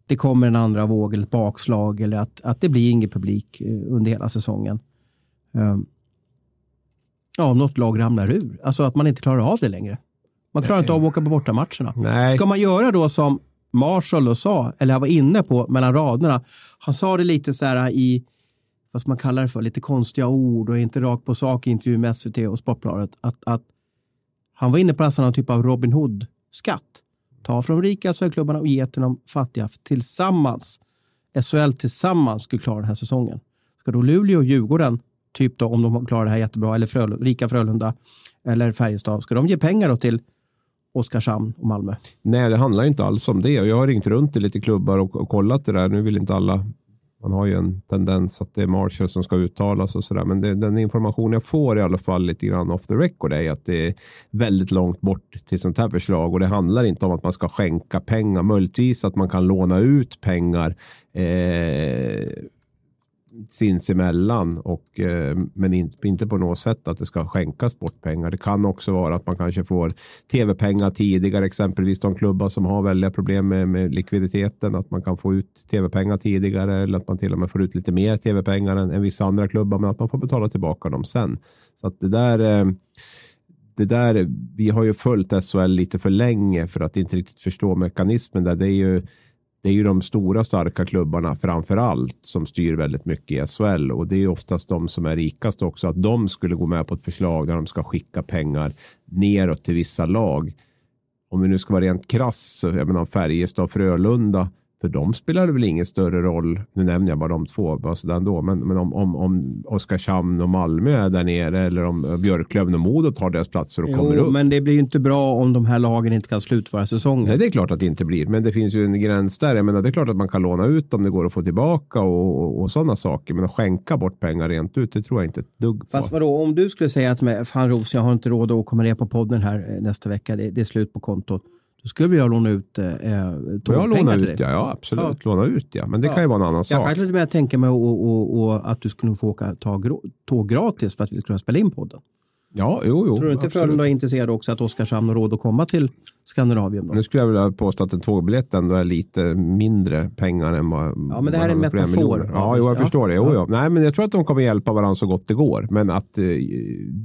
det kommer en andra våg eller ett bakslag eller att, att det blir ingen publik eh, under hela säsongen. Um, ja, om något lag ramlar ur. Alltså att man inte klarar av det längre. Man klarar inte av att åka på bortamatcherna. Nej. Ska man göra då som Marshall då sa, eller jag var inne på mellan raderna. Han sa det lite så här i, vad ska man kalla det för, lite konstiga ord och inte rakt på sak i intervju med SVT och Sportbladet. Att, att han var inne på nästan någon typ av Robin Hood-skatt. Ta från rika SHL-klubbarna och ge till de fattiga tillsammans. SHL tillsammans skulle klara den här säsongen. Ska då Luleå och Djurgården, typ då om de klarar det här jättebra, eller Frölunda, rika Frölunda eller Färjestad, ska de ge pengar då till Oskarshamn och Malmö? Nej, det handlar inte alls om det. Jag har ringt runt till lite klubbar och, och kollat det där. Nu vill inte alla man har ju en tendens att det är Marshall som ska uttalas och sådär. Men det, den information jag får i alla fall lite grann off the record är att det är väldigt långt bort till sånt här förslag. Och det handlar inte om att man ska skänka pengar. Möjligtvis att man kan låna ut pengar eh, sinsemellan. Och, eh, men inte, på något sätt att det ska skänkas bort pengar. Det kan också vara att man kanske får tv-pengar tidigare. Exempelvis de klubbar som har väldiga problem med, med likviditeten. Att man kan få ut tv-pengar tidigare. Eller att man till och med får ut lite mer tv-pengar än, än vissa andra klubbar. Men att man får betala tillbaka dem sen. Så att det där eh, det där, vi har ju följt SHL lite för länge för att inte riktigt förstå mekanismen där. Det är ju, det är ju de stora starka klubbarna framför allt som styr väldigt mycket i SHL och det är ju oftast de som är rikast också. Att de skulle gå med på ett förslag där de ska skicka pengar neråt till vissa lag. Om vi nu ska vara rent krass, jag menar Färjestad och Frölunda, för de spelar det väl ingen större roll. Nu nämner jag bara de två, bara sådär ändå. Men, men om, om, om Oskarshamn och Malmö är där nere eller om Björklöven och Modo tar deras platser och kommer Jo, upp. men det blir ju inte bra om de här lagen inte kan slutföra säsongen. Nej, det är klart att det inte blir, men det finns ju en gräns där. Jag menar, det är klart att man kan låna ut om det går att få tillbaka och, och, och sådana saker. Men att skänka bort pengar rent ut, det tror jag inte ett dugg på. Fast vadå, om du skulle säga mig, fan Ros, jag har inte råd att komma ner på podden här eh, nästa vecka, det, det är slut på kontot. Då skulle jag låna ut eh, jag tågpengar till ut, dig. ja, ja absolut. Ja. Låna ut, ja. Men det Ja. kan ju vara en annan Jag sak. kan lite mer tänka mig och, och, och, att du skulle få åka tåg gratis för att vi skulle kunna spela in podden. Ja, jo, jo. Tror du inte. Frölunda är intresserad också att Oskarshamn har råd att komma till Skandinavien? Då? Nu skulle jag vilja påstå att en tågbiljett ändå är lite mindre pengar än vad... Ja, men det här är en metafor. Ja, Ja, jo, jag ja. förstår det. Jo, ja. Nej, men jag tror att de kommer hjälpa varandra så gott det går. Men att eh,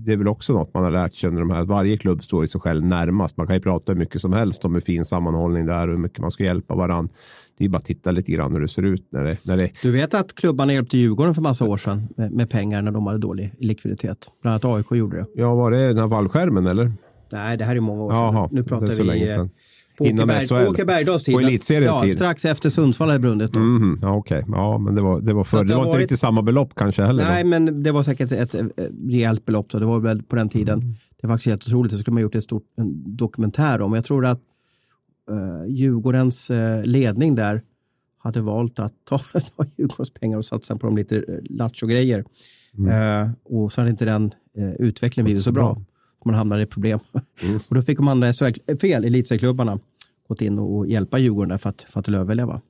det är väl också något man har lärt sig under de här. Att varje klubb står i sig själv närmast. Man kan ju prata hur mycket som helst om hur fin sammanhållning det är och hur mycket man ska hjälpa varandra. Det är bara att titta lite grann hur det ser ut när det, när det Du vet att klubbarna hjälpte Djurgården för massa år sedan med, med pengar när de hade dålig likviditet. Bland annat AIK gjorde det. Ja, var det den här vallskärmen eller? Nej, det här är många år sedan. Jaha, nu pratar så vi länge eh, sedan. på Åke, Innan Berg, SHL. Åke Bergdahls tid. På elitseriens ja, tid. Strax efter Sundsvall hade brunnit. Då. Mhm, Ja, okej. Ja, men det var, det var förr. Det det var har inte varit- riktigt samma belopp kanske heller. Nej, då. men det var säkert ett, ett, ett rejält belopp. Så det var väl på den tiden. Mm. Det var faktiskt helt otroligt. Det skulle man gjort en stor en dokumentär om. Jag tror att uh, Djurgårdens uh, ledning där hade valt att ta, ta Djurgårdens pengar och satsa på de lite uh, lattjo-grejer. Mm. Uh, och så hade inte den uh, utvecklingen blivit så bra. Man hamnade i problem. Mm. och då fick de andra fel, elitserieklubbarna gått in och hjälpa Djurgården för att, för att överleva.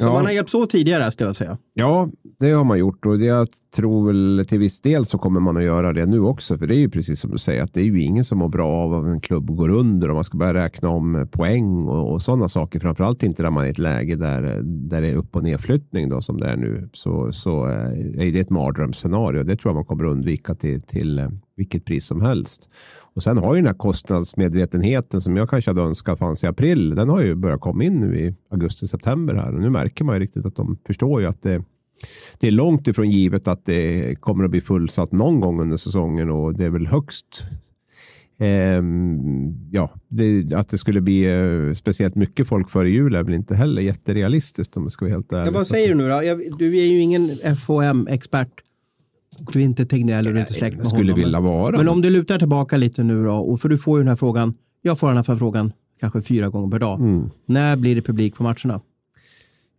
Så ja. man har hjälpts åt tidigare, ska jag säga. Ja, det har man gjort och jag tror väl till viss del så kommer man att göra det nu också. För det är ju precis som du säger att det är ju ingen som mår bra av att en klubb går under och man ska börja räkna om poäng och, och sådana saker. Framförallt inte när man är i ett läge där, där det är upp och nedflyttning då, som det är nu. Så, så är det ett mardrömsscenario. Det tror jag man kommer att undvika till, till eh, vilket pris som helst. Och sen har ju den här kostnadsmedvetenheten som jag kanske hade önskat fanns i april. Den har ju börjat komma in nu i augusti, september här och nu märker man ju riktigt att de förstår ju att det, det är långt ifrån givet att det kommer att bli fullsatt någon gång under säsongen och det är väl högst Eh, ja, det, att det skulle bli eh, speciellt mycket folk före jul är väl inte heller jätterealistiskt om jag ska vara helt ärlig. Ja, vad säger du nu då? Jag, du är ju ingen FHM-expert. Du är inte Tegnell och du är inte släkt med honom. skulle vilja vara. Men om du lutar tillbaka lite nu då, och för du får ju den här frågan, jag får den här frågan kanske fyra gånger per dag. Mm. När blir det publik på matcherna?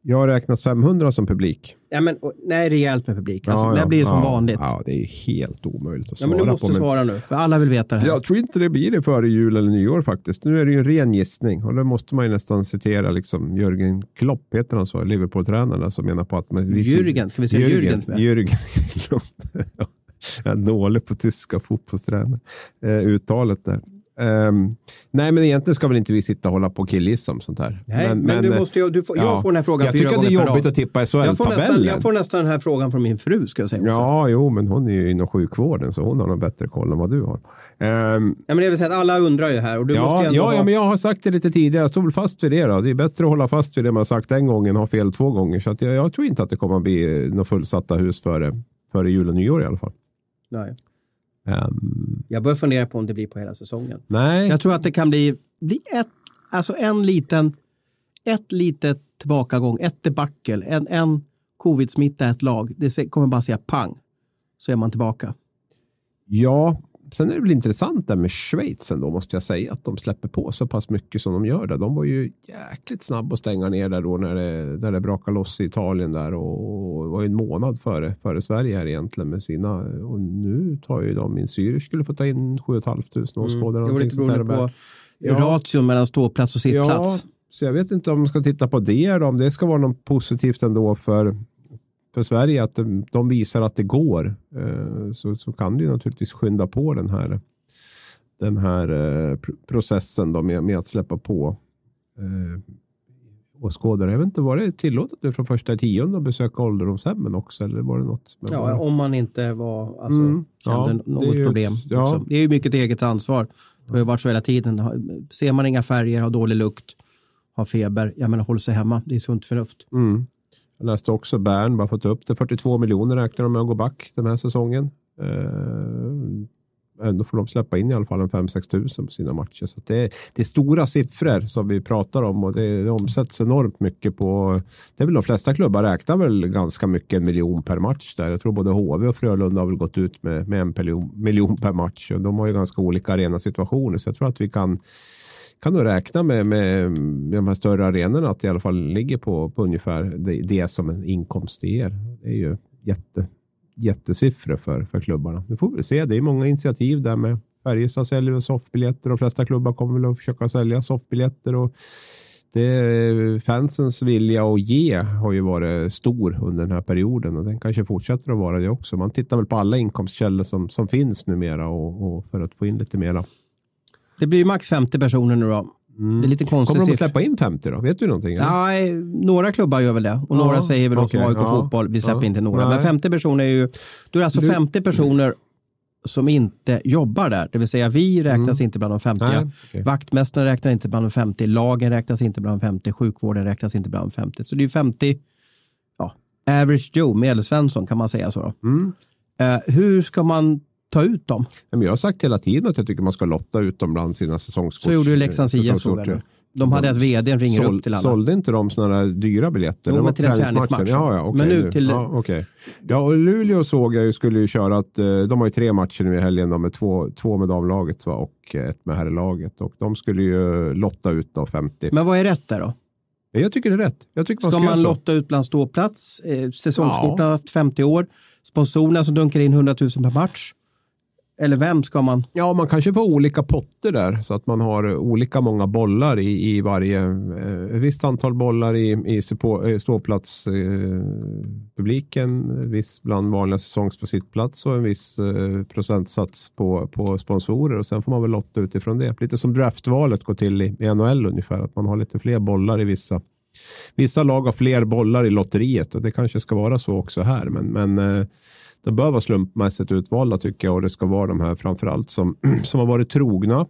Jag har räknat 500 som publik. Ja, men, nej, rejält med publik. Alltså, ja, när blir det som ja, vanligt? Ja, det är helt omöjligt att svara ja, men Du måste på, svara nu, för alla vill veta det här. Jag tror inte det blir det före jul eller nyår faktiskt. Nu är det ju en ren gissning och då måste man ju nästan citera liksom Jörgen Klopp, heter han så, Liverpool-tränaren, som menar på att... Man, Jürgen, ska vi säga Jürgen? Jürgen, Jürgen Klopp. jag är dålig på tyska fotbollstränare. Eh, uttalet där. Um, nej, men egentligen ska väl inte vi sitta och hålla på och killgissa om sånt här. Nej, men, men, du måste ju, du får, jag ja, får den här frågan jag fyra gånger per. Jag tycker att det är jobbigt att tippa SHL-tabellen. Jag, jag får nästan den här frågan från min fru, ska jag säga. Också. Ja, jo, men hon är ju inom sjukvården, så hon har nog bättre koll än vad du har. Um, ja, men det vill säga att alla undrar ju här. Och du ja, måste ja, ha... ja, men jag har sagt det lite tidigare. Jag står fast vid det. Då. Det är bättre att hålla fast vid det man sagt en gång än ha fel två gånger. Så att jag, jag tror inte att det kommer att bli några fullsatta hus före, före jul och nyår i alla fall. Nej. Um, jag börjar fundera på om det blir på hela säsongen. Nej. Jag tror att det kan bli, bli ett, alltså en liten, ett litet tillbakagång, ett debacle, en, en covid-smitta, ett lag. Det kommer bara säga pang, så är man tillbaka. Ja, Sen är det väl intressant där med Schweiz ändå måste jag säga att de släpper på så pass mycket som de gör där. De var ju jäkligt snabba att stänga ner där då när det, när det brakade loss i Italien där och, var en månad före, före Sverige här egentligen med sina och nu tar ju de in Zürich skulle få ta in 7 500 åskådare. Mm. Det lite beroende på ja. ration mellan ståplats och sittplats. Ja, så jag vet inte om man ska titta på det om det ska vara något positivt ändå för för Sverige att de, visar att det går eh, så, så kan ju naturligtvis skynda på den här, den här eh, processen då med, med att släppa på eh, åskådare. Jag vet inte, var det tillåtet nu från första tionde att besöka ålderdomshemmen också? Eller var det något ja, om man inte var, alltså, mm, ja, något det problem. Ju, ja. Det är ju mycket eget ansvar. Det har ju varit så hela tiden. Ser man inga färger, har dålig lukt, har feber, jag menar håll sig hemma. Det är sunt förnuft. Mm. Jag läste också Bern, bara fått upp det. 42 miljoner räknar de med att gå back den här säsongen. Eh, ändå får de släppa in i alla fall en 5-6 tusen på sina matcher. Så det är, det, är, stora siffror som vi pratar om och det, det omsätts enormt mycket på. Det är väl de flesta klubbar räknar väl ganska mycket en miljon per match där. Jag tror både HV och Frölunda har väl gått ut med, med en miljon per match och de har ju ganska olika arenasituationer så jag tror att vi kan kan nog räkna med, med, med de här större arenorna att det i alla fall ligger på, på ungefär det, det som en inkomst ger. Det är ju jätte, jättesiffror för, för klubbarna. Nu får vi se. Det är många initiativ där med Färjestad säljer soffbiljetter. De flesta klubbar kommer väl att försöka sälja soffbiljetter och det, fansens vilja att ge har ju varit stor under den här perioden och den kanske fortsätter att vara det också. Man tittar väl på alla inkomstkällor som, som finns numera och, och för att få in lite mera det blir max 50 personer nu då. Mm. Det är lite konstigt. Kommer de att släppa in 50 då? Vet du någonting? Nej, några klubbar gör väl det. Och ja, några säger väl okay, som AIK ja, Fotboll, vi släpper ja, inte några. Nej. Men 50 personer är ju, då är alltså du, 50 personer som inte jobbar där. Det vill säga vi räknas mm. inte bland de 50. Nej, okay. Vaktmästaren räknas inte bland de 50. Lagen räknas inte bland de 50. Sjukvården räknas inte bland de 50. Så det är 50, ja, average Joe, medelsvensson kan man säga så. Mm. Uh, hur ska man ta ut dem? jag har sagt hela tiden att jag tycker man ska lotta ut dem bland sina säsongskort. Så gjorde ju Leksands IF så. De hade att vdn ringer såld, upp till alla. Sålde inte de sådana dyra biljetter? Jo, Det var till en träningsmatchen. träningsmatch. Ja, ja, okej, Men nu till- Ja, okej. ja, och Luleå såg jag ju skulle ju köra att eh, de har ju tre matcher nu i helgen då, med två, två med damlaget va, och ett med herrlaget. Och de skulle ju lotta ut då 50. Men vad är rätt där då? jag tycker det är rätt. Jag tycker man Ska ska man lotta ut bland ståplats? Eh, säsongskorten har haft 50 år. Sponsorerna som dunkar in 100 000 per match. Eller vem ska man? Ja, man kanske får olika potter där så att man har olika många bollar i, i varje. Eh, ett visst antal bollar i, i eh, ståplatspubliken, eh, viss bland vanliga säsongs på sittplats och en viss eh, procentsats på, på sponsorer och sen får man väl lotta utifrån det. Lite som draftvalet går till i, i NHL ungefär, att man har lite fler bollar i vissa. Vissa lag har fler bollar i lotteriet och det kanske ska vara så också här, men, men eh, de bör vara slumpmässigt utvalda tycker jag och det ska vara de här framförallt som, som har varit trogna.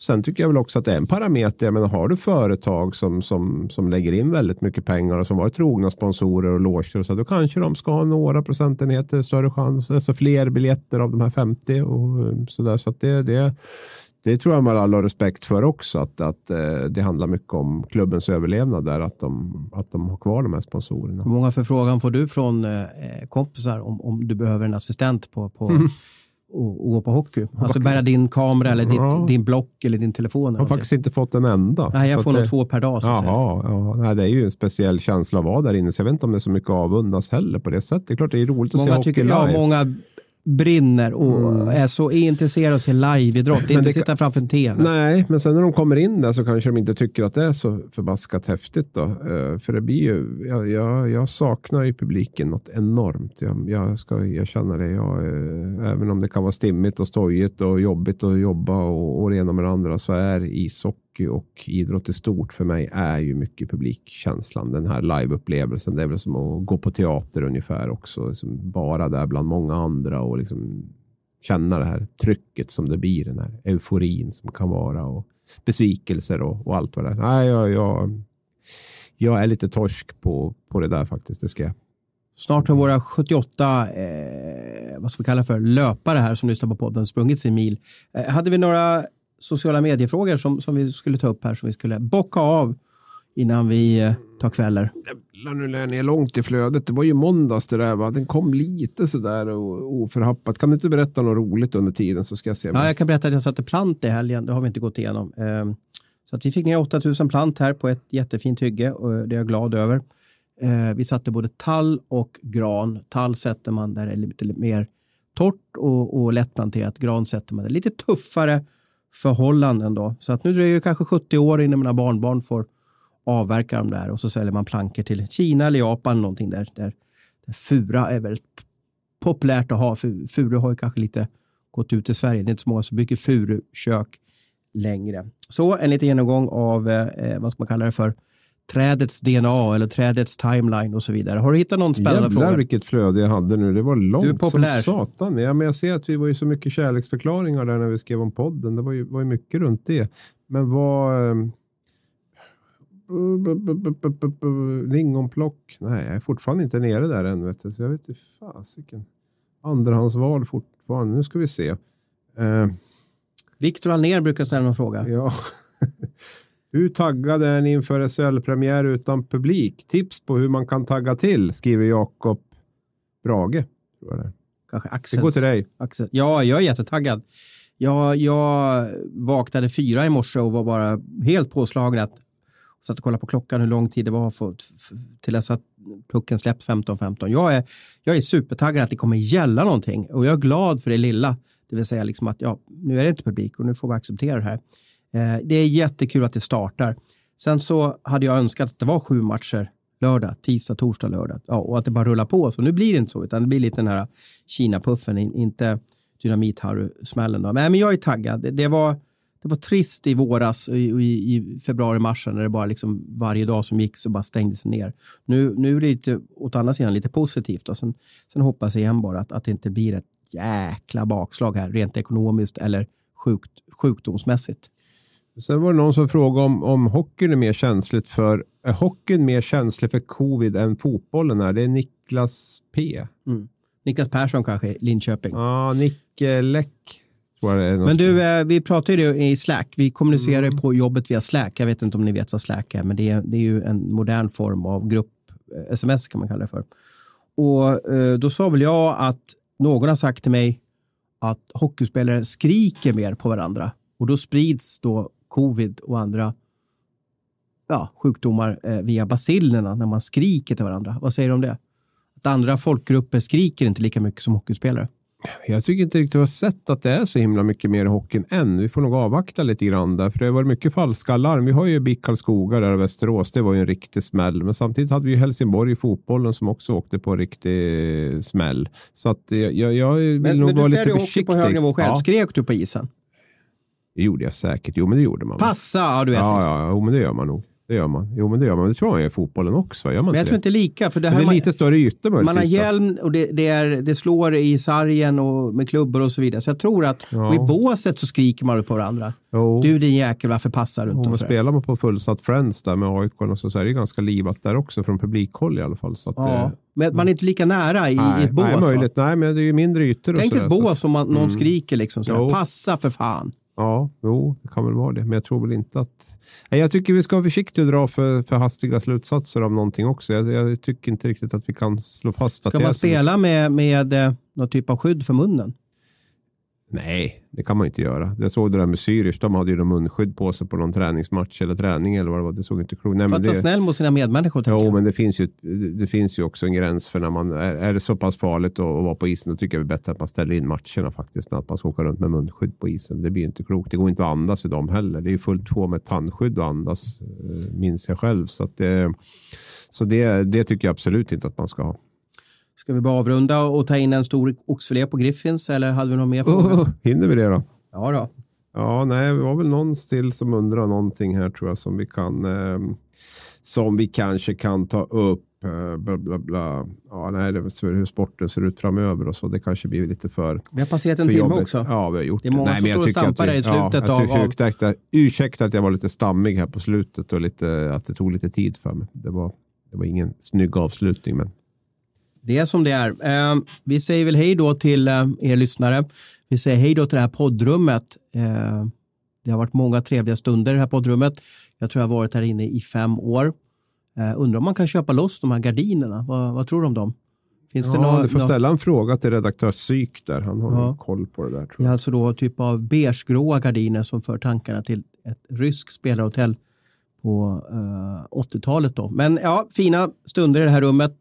Sen tycker jag väl också att det är en parameter. Jag menar, har du företag som, som, som lägger in väldigt mycket pengar och som varit trogna sponsorer och loger och så, då kanske de ska ha några procentenheter större chans, alltså fler biljetter av de här 50 och eh, så där. Så att det, det, det tror jag man alla har respekt för också, att, att eh, det handlar mycket om klubbens överlevnad där, att de, att de har kvar de här sponsorerna. Hur många förfrågan får du från eh, kompisar om, om du behöver en assistent på, på och, och gå på hockey? Alltså bära din kamera eller ditt, Ja. din block eller din telefon. Jag har faktiskt inte fått en enda. Nej, jag får nog det- två per dag. Så. Jaha, ja, nej, det är ju en speciell känsla att vara där inne. Så jag vet inte om det är så mycket avundas heller på det sättet. Det är klart det är roligt att se Många, hockey tycker, live. ja, många brinner och Mm. är så intresserade av att se live-idrott. Det är Men inte det sitta framför en TV. Nej, men sen när de kommer in där så kanske de inte tycker att det är så förbaskat häftigt. Då. Eh, För det blir ju, jag, jag, jag saknar ju publiken något enormt. Jag, jag ska erkänna det. Jag, eh, även om det kan vara stimmigt och stojigt och jobbigt att jobba och, och det ena med det andra så är ishockey och idrott i stort för mig är ju mycket publikkänslan. Den här liveupplevelsen. Det är väl som att gå på teater ungefär också. Liksom bara där bland många andra och liksom känna det här trycket som det blir, den här euforin som kan vara och besvikelser och, och allt vad det är. Nej, jag, jag, jag är lite torsk på, på det där faktiskt, det ska jag. Snart har våra 78 eh, vad ska vi kalla för, löpare här som lyssnar på podden sprungit sin mil. Eh, hade vi några sociala mediefrågor som, som vi skulle ta upp här som vi skulle bocka av innan vi eh, tar kvällar? Nu lär ni långt i flödet. Det var ju måndags det där, va? Den kom lite sådär oförhappat. Kan du inte berätta något roligt under tiden så ska jag se. Ja, jag kan berätta att jag satte plant i helgen. Det har vi inte gått igenom. Eh, så att vi fick ner 8000 plant här på ett jättefint hygge och det är jag glad över. Eh, vi satte både tall och gran. Tall sätter man där det är lite mer torrt och, och lättplanterat. Gran sätter man där lite tuffare förhållanden då. Så att nu dröjer det kanske 70 år innan mina barnbarn får avverka dem där och så säljer man plankor till Kina eller Japan någonting där. där, där fura är väldigt populärt att ha. Furu har ju kanske lite gått ut i Sverige. Det är inte så många som bygger furukök längre. Så en liten genomgång av eh, vad ska man kalla det för trädets DNA eller trädets timeline och så vidare. Har du hittat någon spännande Jävlar fråga? vilket flöde jag hade nu. Det var långt Du är populär. som satan. Ja, men jag ser att vi var ju så mycket kärleksförklaringar där när vi skrev om podden. Det var ju, var ju mycket runt det. Men vad... ehm, Lingonplock? Nej, jag är fortfarande inte nere där än. Vet du. Så jag vet inte fasiken. Andrahandsval fortfarande. Nu ska vi se. Eh, Viktor Alnér brukar ställa någon fråga. ja. Hur taggade är ni inför SHL-premiär utan publik? Tips på hur man kan tagga till, skriver Jakob Brage. Tror det. Kanske det Axel. går till dig. Axel. Ja, jag är jättetaggad. Jag, jag vaknade fyra i morse och var bara helt påslagen att satt och kollade på klockan hur lång tid det var för, för, till dess att pucken släpps 15-15. Jag är, jag är supertaggad att det kommer gälla någonting och jag är glad för det lilla. Det vill säga liksom att ja, nu är det inte publik och nu får vi acceptera det här. Eh, det är jättekul att det startar. Sen så hade jag önskat att det var sju matcher lördag, tisdag, torsdag, lördag. Ja, och att det bara rullar på. Så nu blir det inte så, utan det blir lite den här Kina-puffen, inte dynamit-Harry-smällen. Men, men jag är taggad. Det, det, var, det var trist i våras, i, i, i februari-mars, när det bara liksom varje dag som gick så bara stängdes ner. Nu, nu är det lite, åt andra sidan lite positivt. Och sen, sen hoppas jag igen bara att, att det inte blir ett jäkla bakslag här, rent ekonomiskt eller sjukt, sjukdomsmässigt. Sen var det någon som frågade om, om hockeyn är mer känsligt för, är hockeyn mer känslig för covid än fotbollen är? Det är Niklas P. Mm. Niklas Persson kanske, Linköping. Ja, Nick eh, Läck Men du, eh, vi pratar ju i Slack. Vi kommunicerar Mm. på jobbet via Slack. Jag vet inte om ni vet vad Slack är, men det är, det är ju en modern form av grupp eh, sms kan man kalla det för. Och eh, då sa väl jag att någon har sagt till mig att hockeyspelare skriker mer på varandra och då sprids då covid och andra ja, sjukdomar eh, via bacillerna när man skriker till varandra. Vad säger du om det? Att andra folkgrupper skriker inte lika mycket som hockeyspelare. Jag tycker inte riktigt jag har sett att det är så himla mycket mer i hockeyn än. Vi får nog avvakta lite grann där, för det varit mycket falska larm. Vi har ju BIK Karlskoga där i Västerås. Det var ju en riktig smäll, men samtidigt hade vi ju Helsingborg i fotbollen som också åkte på en riktig smäll. Så att jag, jag, jag vill Men, nog men du vara spelade lite ju hockey försiktig. på hög nivå själv. Ja, Skrek du på isen? Det gjorde jag säkert. Jo, men det gjorde man. Passa, ja du vet. Ja, ja, jo, men det gör man nog. Det gör man. Jo, men det gör man. Det tror jag man gör i fotbollen också. Gör man Men jag inte tror det? inte lika. För det Men här det är man, lite större ytor man har hjälm och det, det, är, det slår i sargen och med klubbor och så vidare. Så jag tror att Ja. i båset så skriker man på varandra. Jo. Du din jäkel, varför passar du inte? sådär. spelar man på fullsatt Friends där med AIK och så, så är det ganska livat där också från publikhåll i alla fall. Så Ja. eh, Men man är inte lika nära i, nej, i ett bås. nej, va? möjligt. Nej, men det är ju mindre ytor. Tänk ett bås om man, någon Mm. skriker liksom sådär. Passa för fan. Ja, jo, det kan väl vara det. Men jag tror väl inte att... Nej, jag tycker vi ska vara försiktiga och dra för, för hastiga slutsatser av någonting också. Jag, jag tycker inte riktigt att vi kan slå fast att Ska det är man så. spela med, med eh, någon typ av skydd för munnen? Nej, det kan man inte göra. Jag såg det där med Zürich. De hade ju någon munskydd på sig på någon träningsmatch eller träning eller vad det var. Det såg inte klokt Nej, För men att vara snäll mot sina medmänniskor. Jo, jag. men det finns, ju, det finns ju också en gräns för när man är, är det så pass farligt att, att vara på isen. Då tycker jag det är bättre att man ställer in matcherna faktiskt. Att man ska åka runt med munskydd på isen. Det blir inte klokt. Det går inte att andas i dem heller. Det är ju fullt på med tandskydd att andas, eh, minns jag själv. Så, att det, så det, det tycker jag absolut inte att man ska ha. Ska vi bara avrunda och ta in en stor oxfilé på Griffins eller hade vi någon mer fråga? Oh, hinner vi det då? Ja då. Ja, nej, det var väl någon till som undrar någonting här tror jag som vi kan eh, som vi kanske kan ta upp. Eh, bla, bla, bla. Ja, nej, det hur sporten ser ut framöver och så. Det kanske blir lite för, Vi har passerat en timme också. Ja, vi har gjort Det är många nej, som står och tycker att stampar där i slutet ja, av- jag tycker- ursäkta, ursäkta att jag var lite stammig här på slutet och lite, att det tog lite tid för mig. Det var, det var ingen snygg avslutning, men Det är som det är. Eh, vi säger väl hej då till eh, er lyssnare. Vi säger hej då till det här poddrummet. Eh, det har varit många trevliga stunder i det här poddrummet. Jag tror jag har varit här inne i fem år. Eh, undrar om man kan köpa loss de här gardinerna. Vad, vad tror du om dem? Finns det ja, nå- du får nå- ställa en fråga till redaktör Syk där. Han har Ja. koll på det där. Det är alltså då typ av beigegråa gardiner som för tankarna till ett ryskt spelarhotell på eh, 80-talet. Då. Men ja, fina stunder i det här rummet.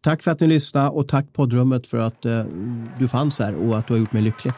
Tack för att ni lyssnade och tack poddrummet för att eh, du fanns här och att du har gjort mig lycklig.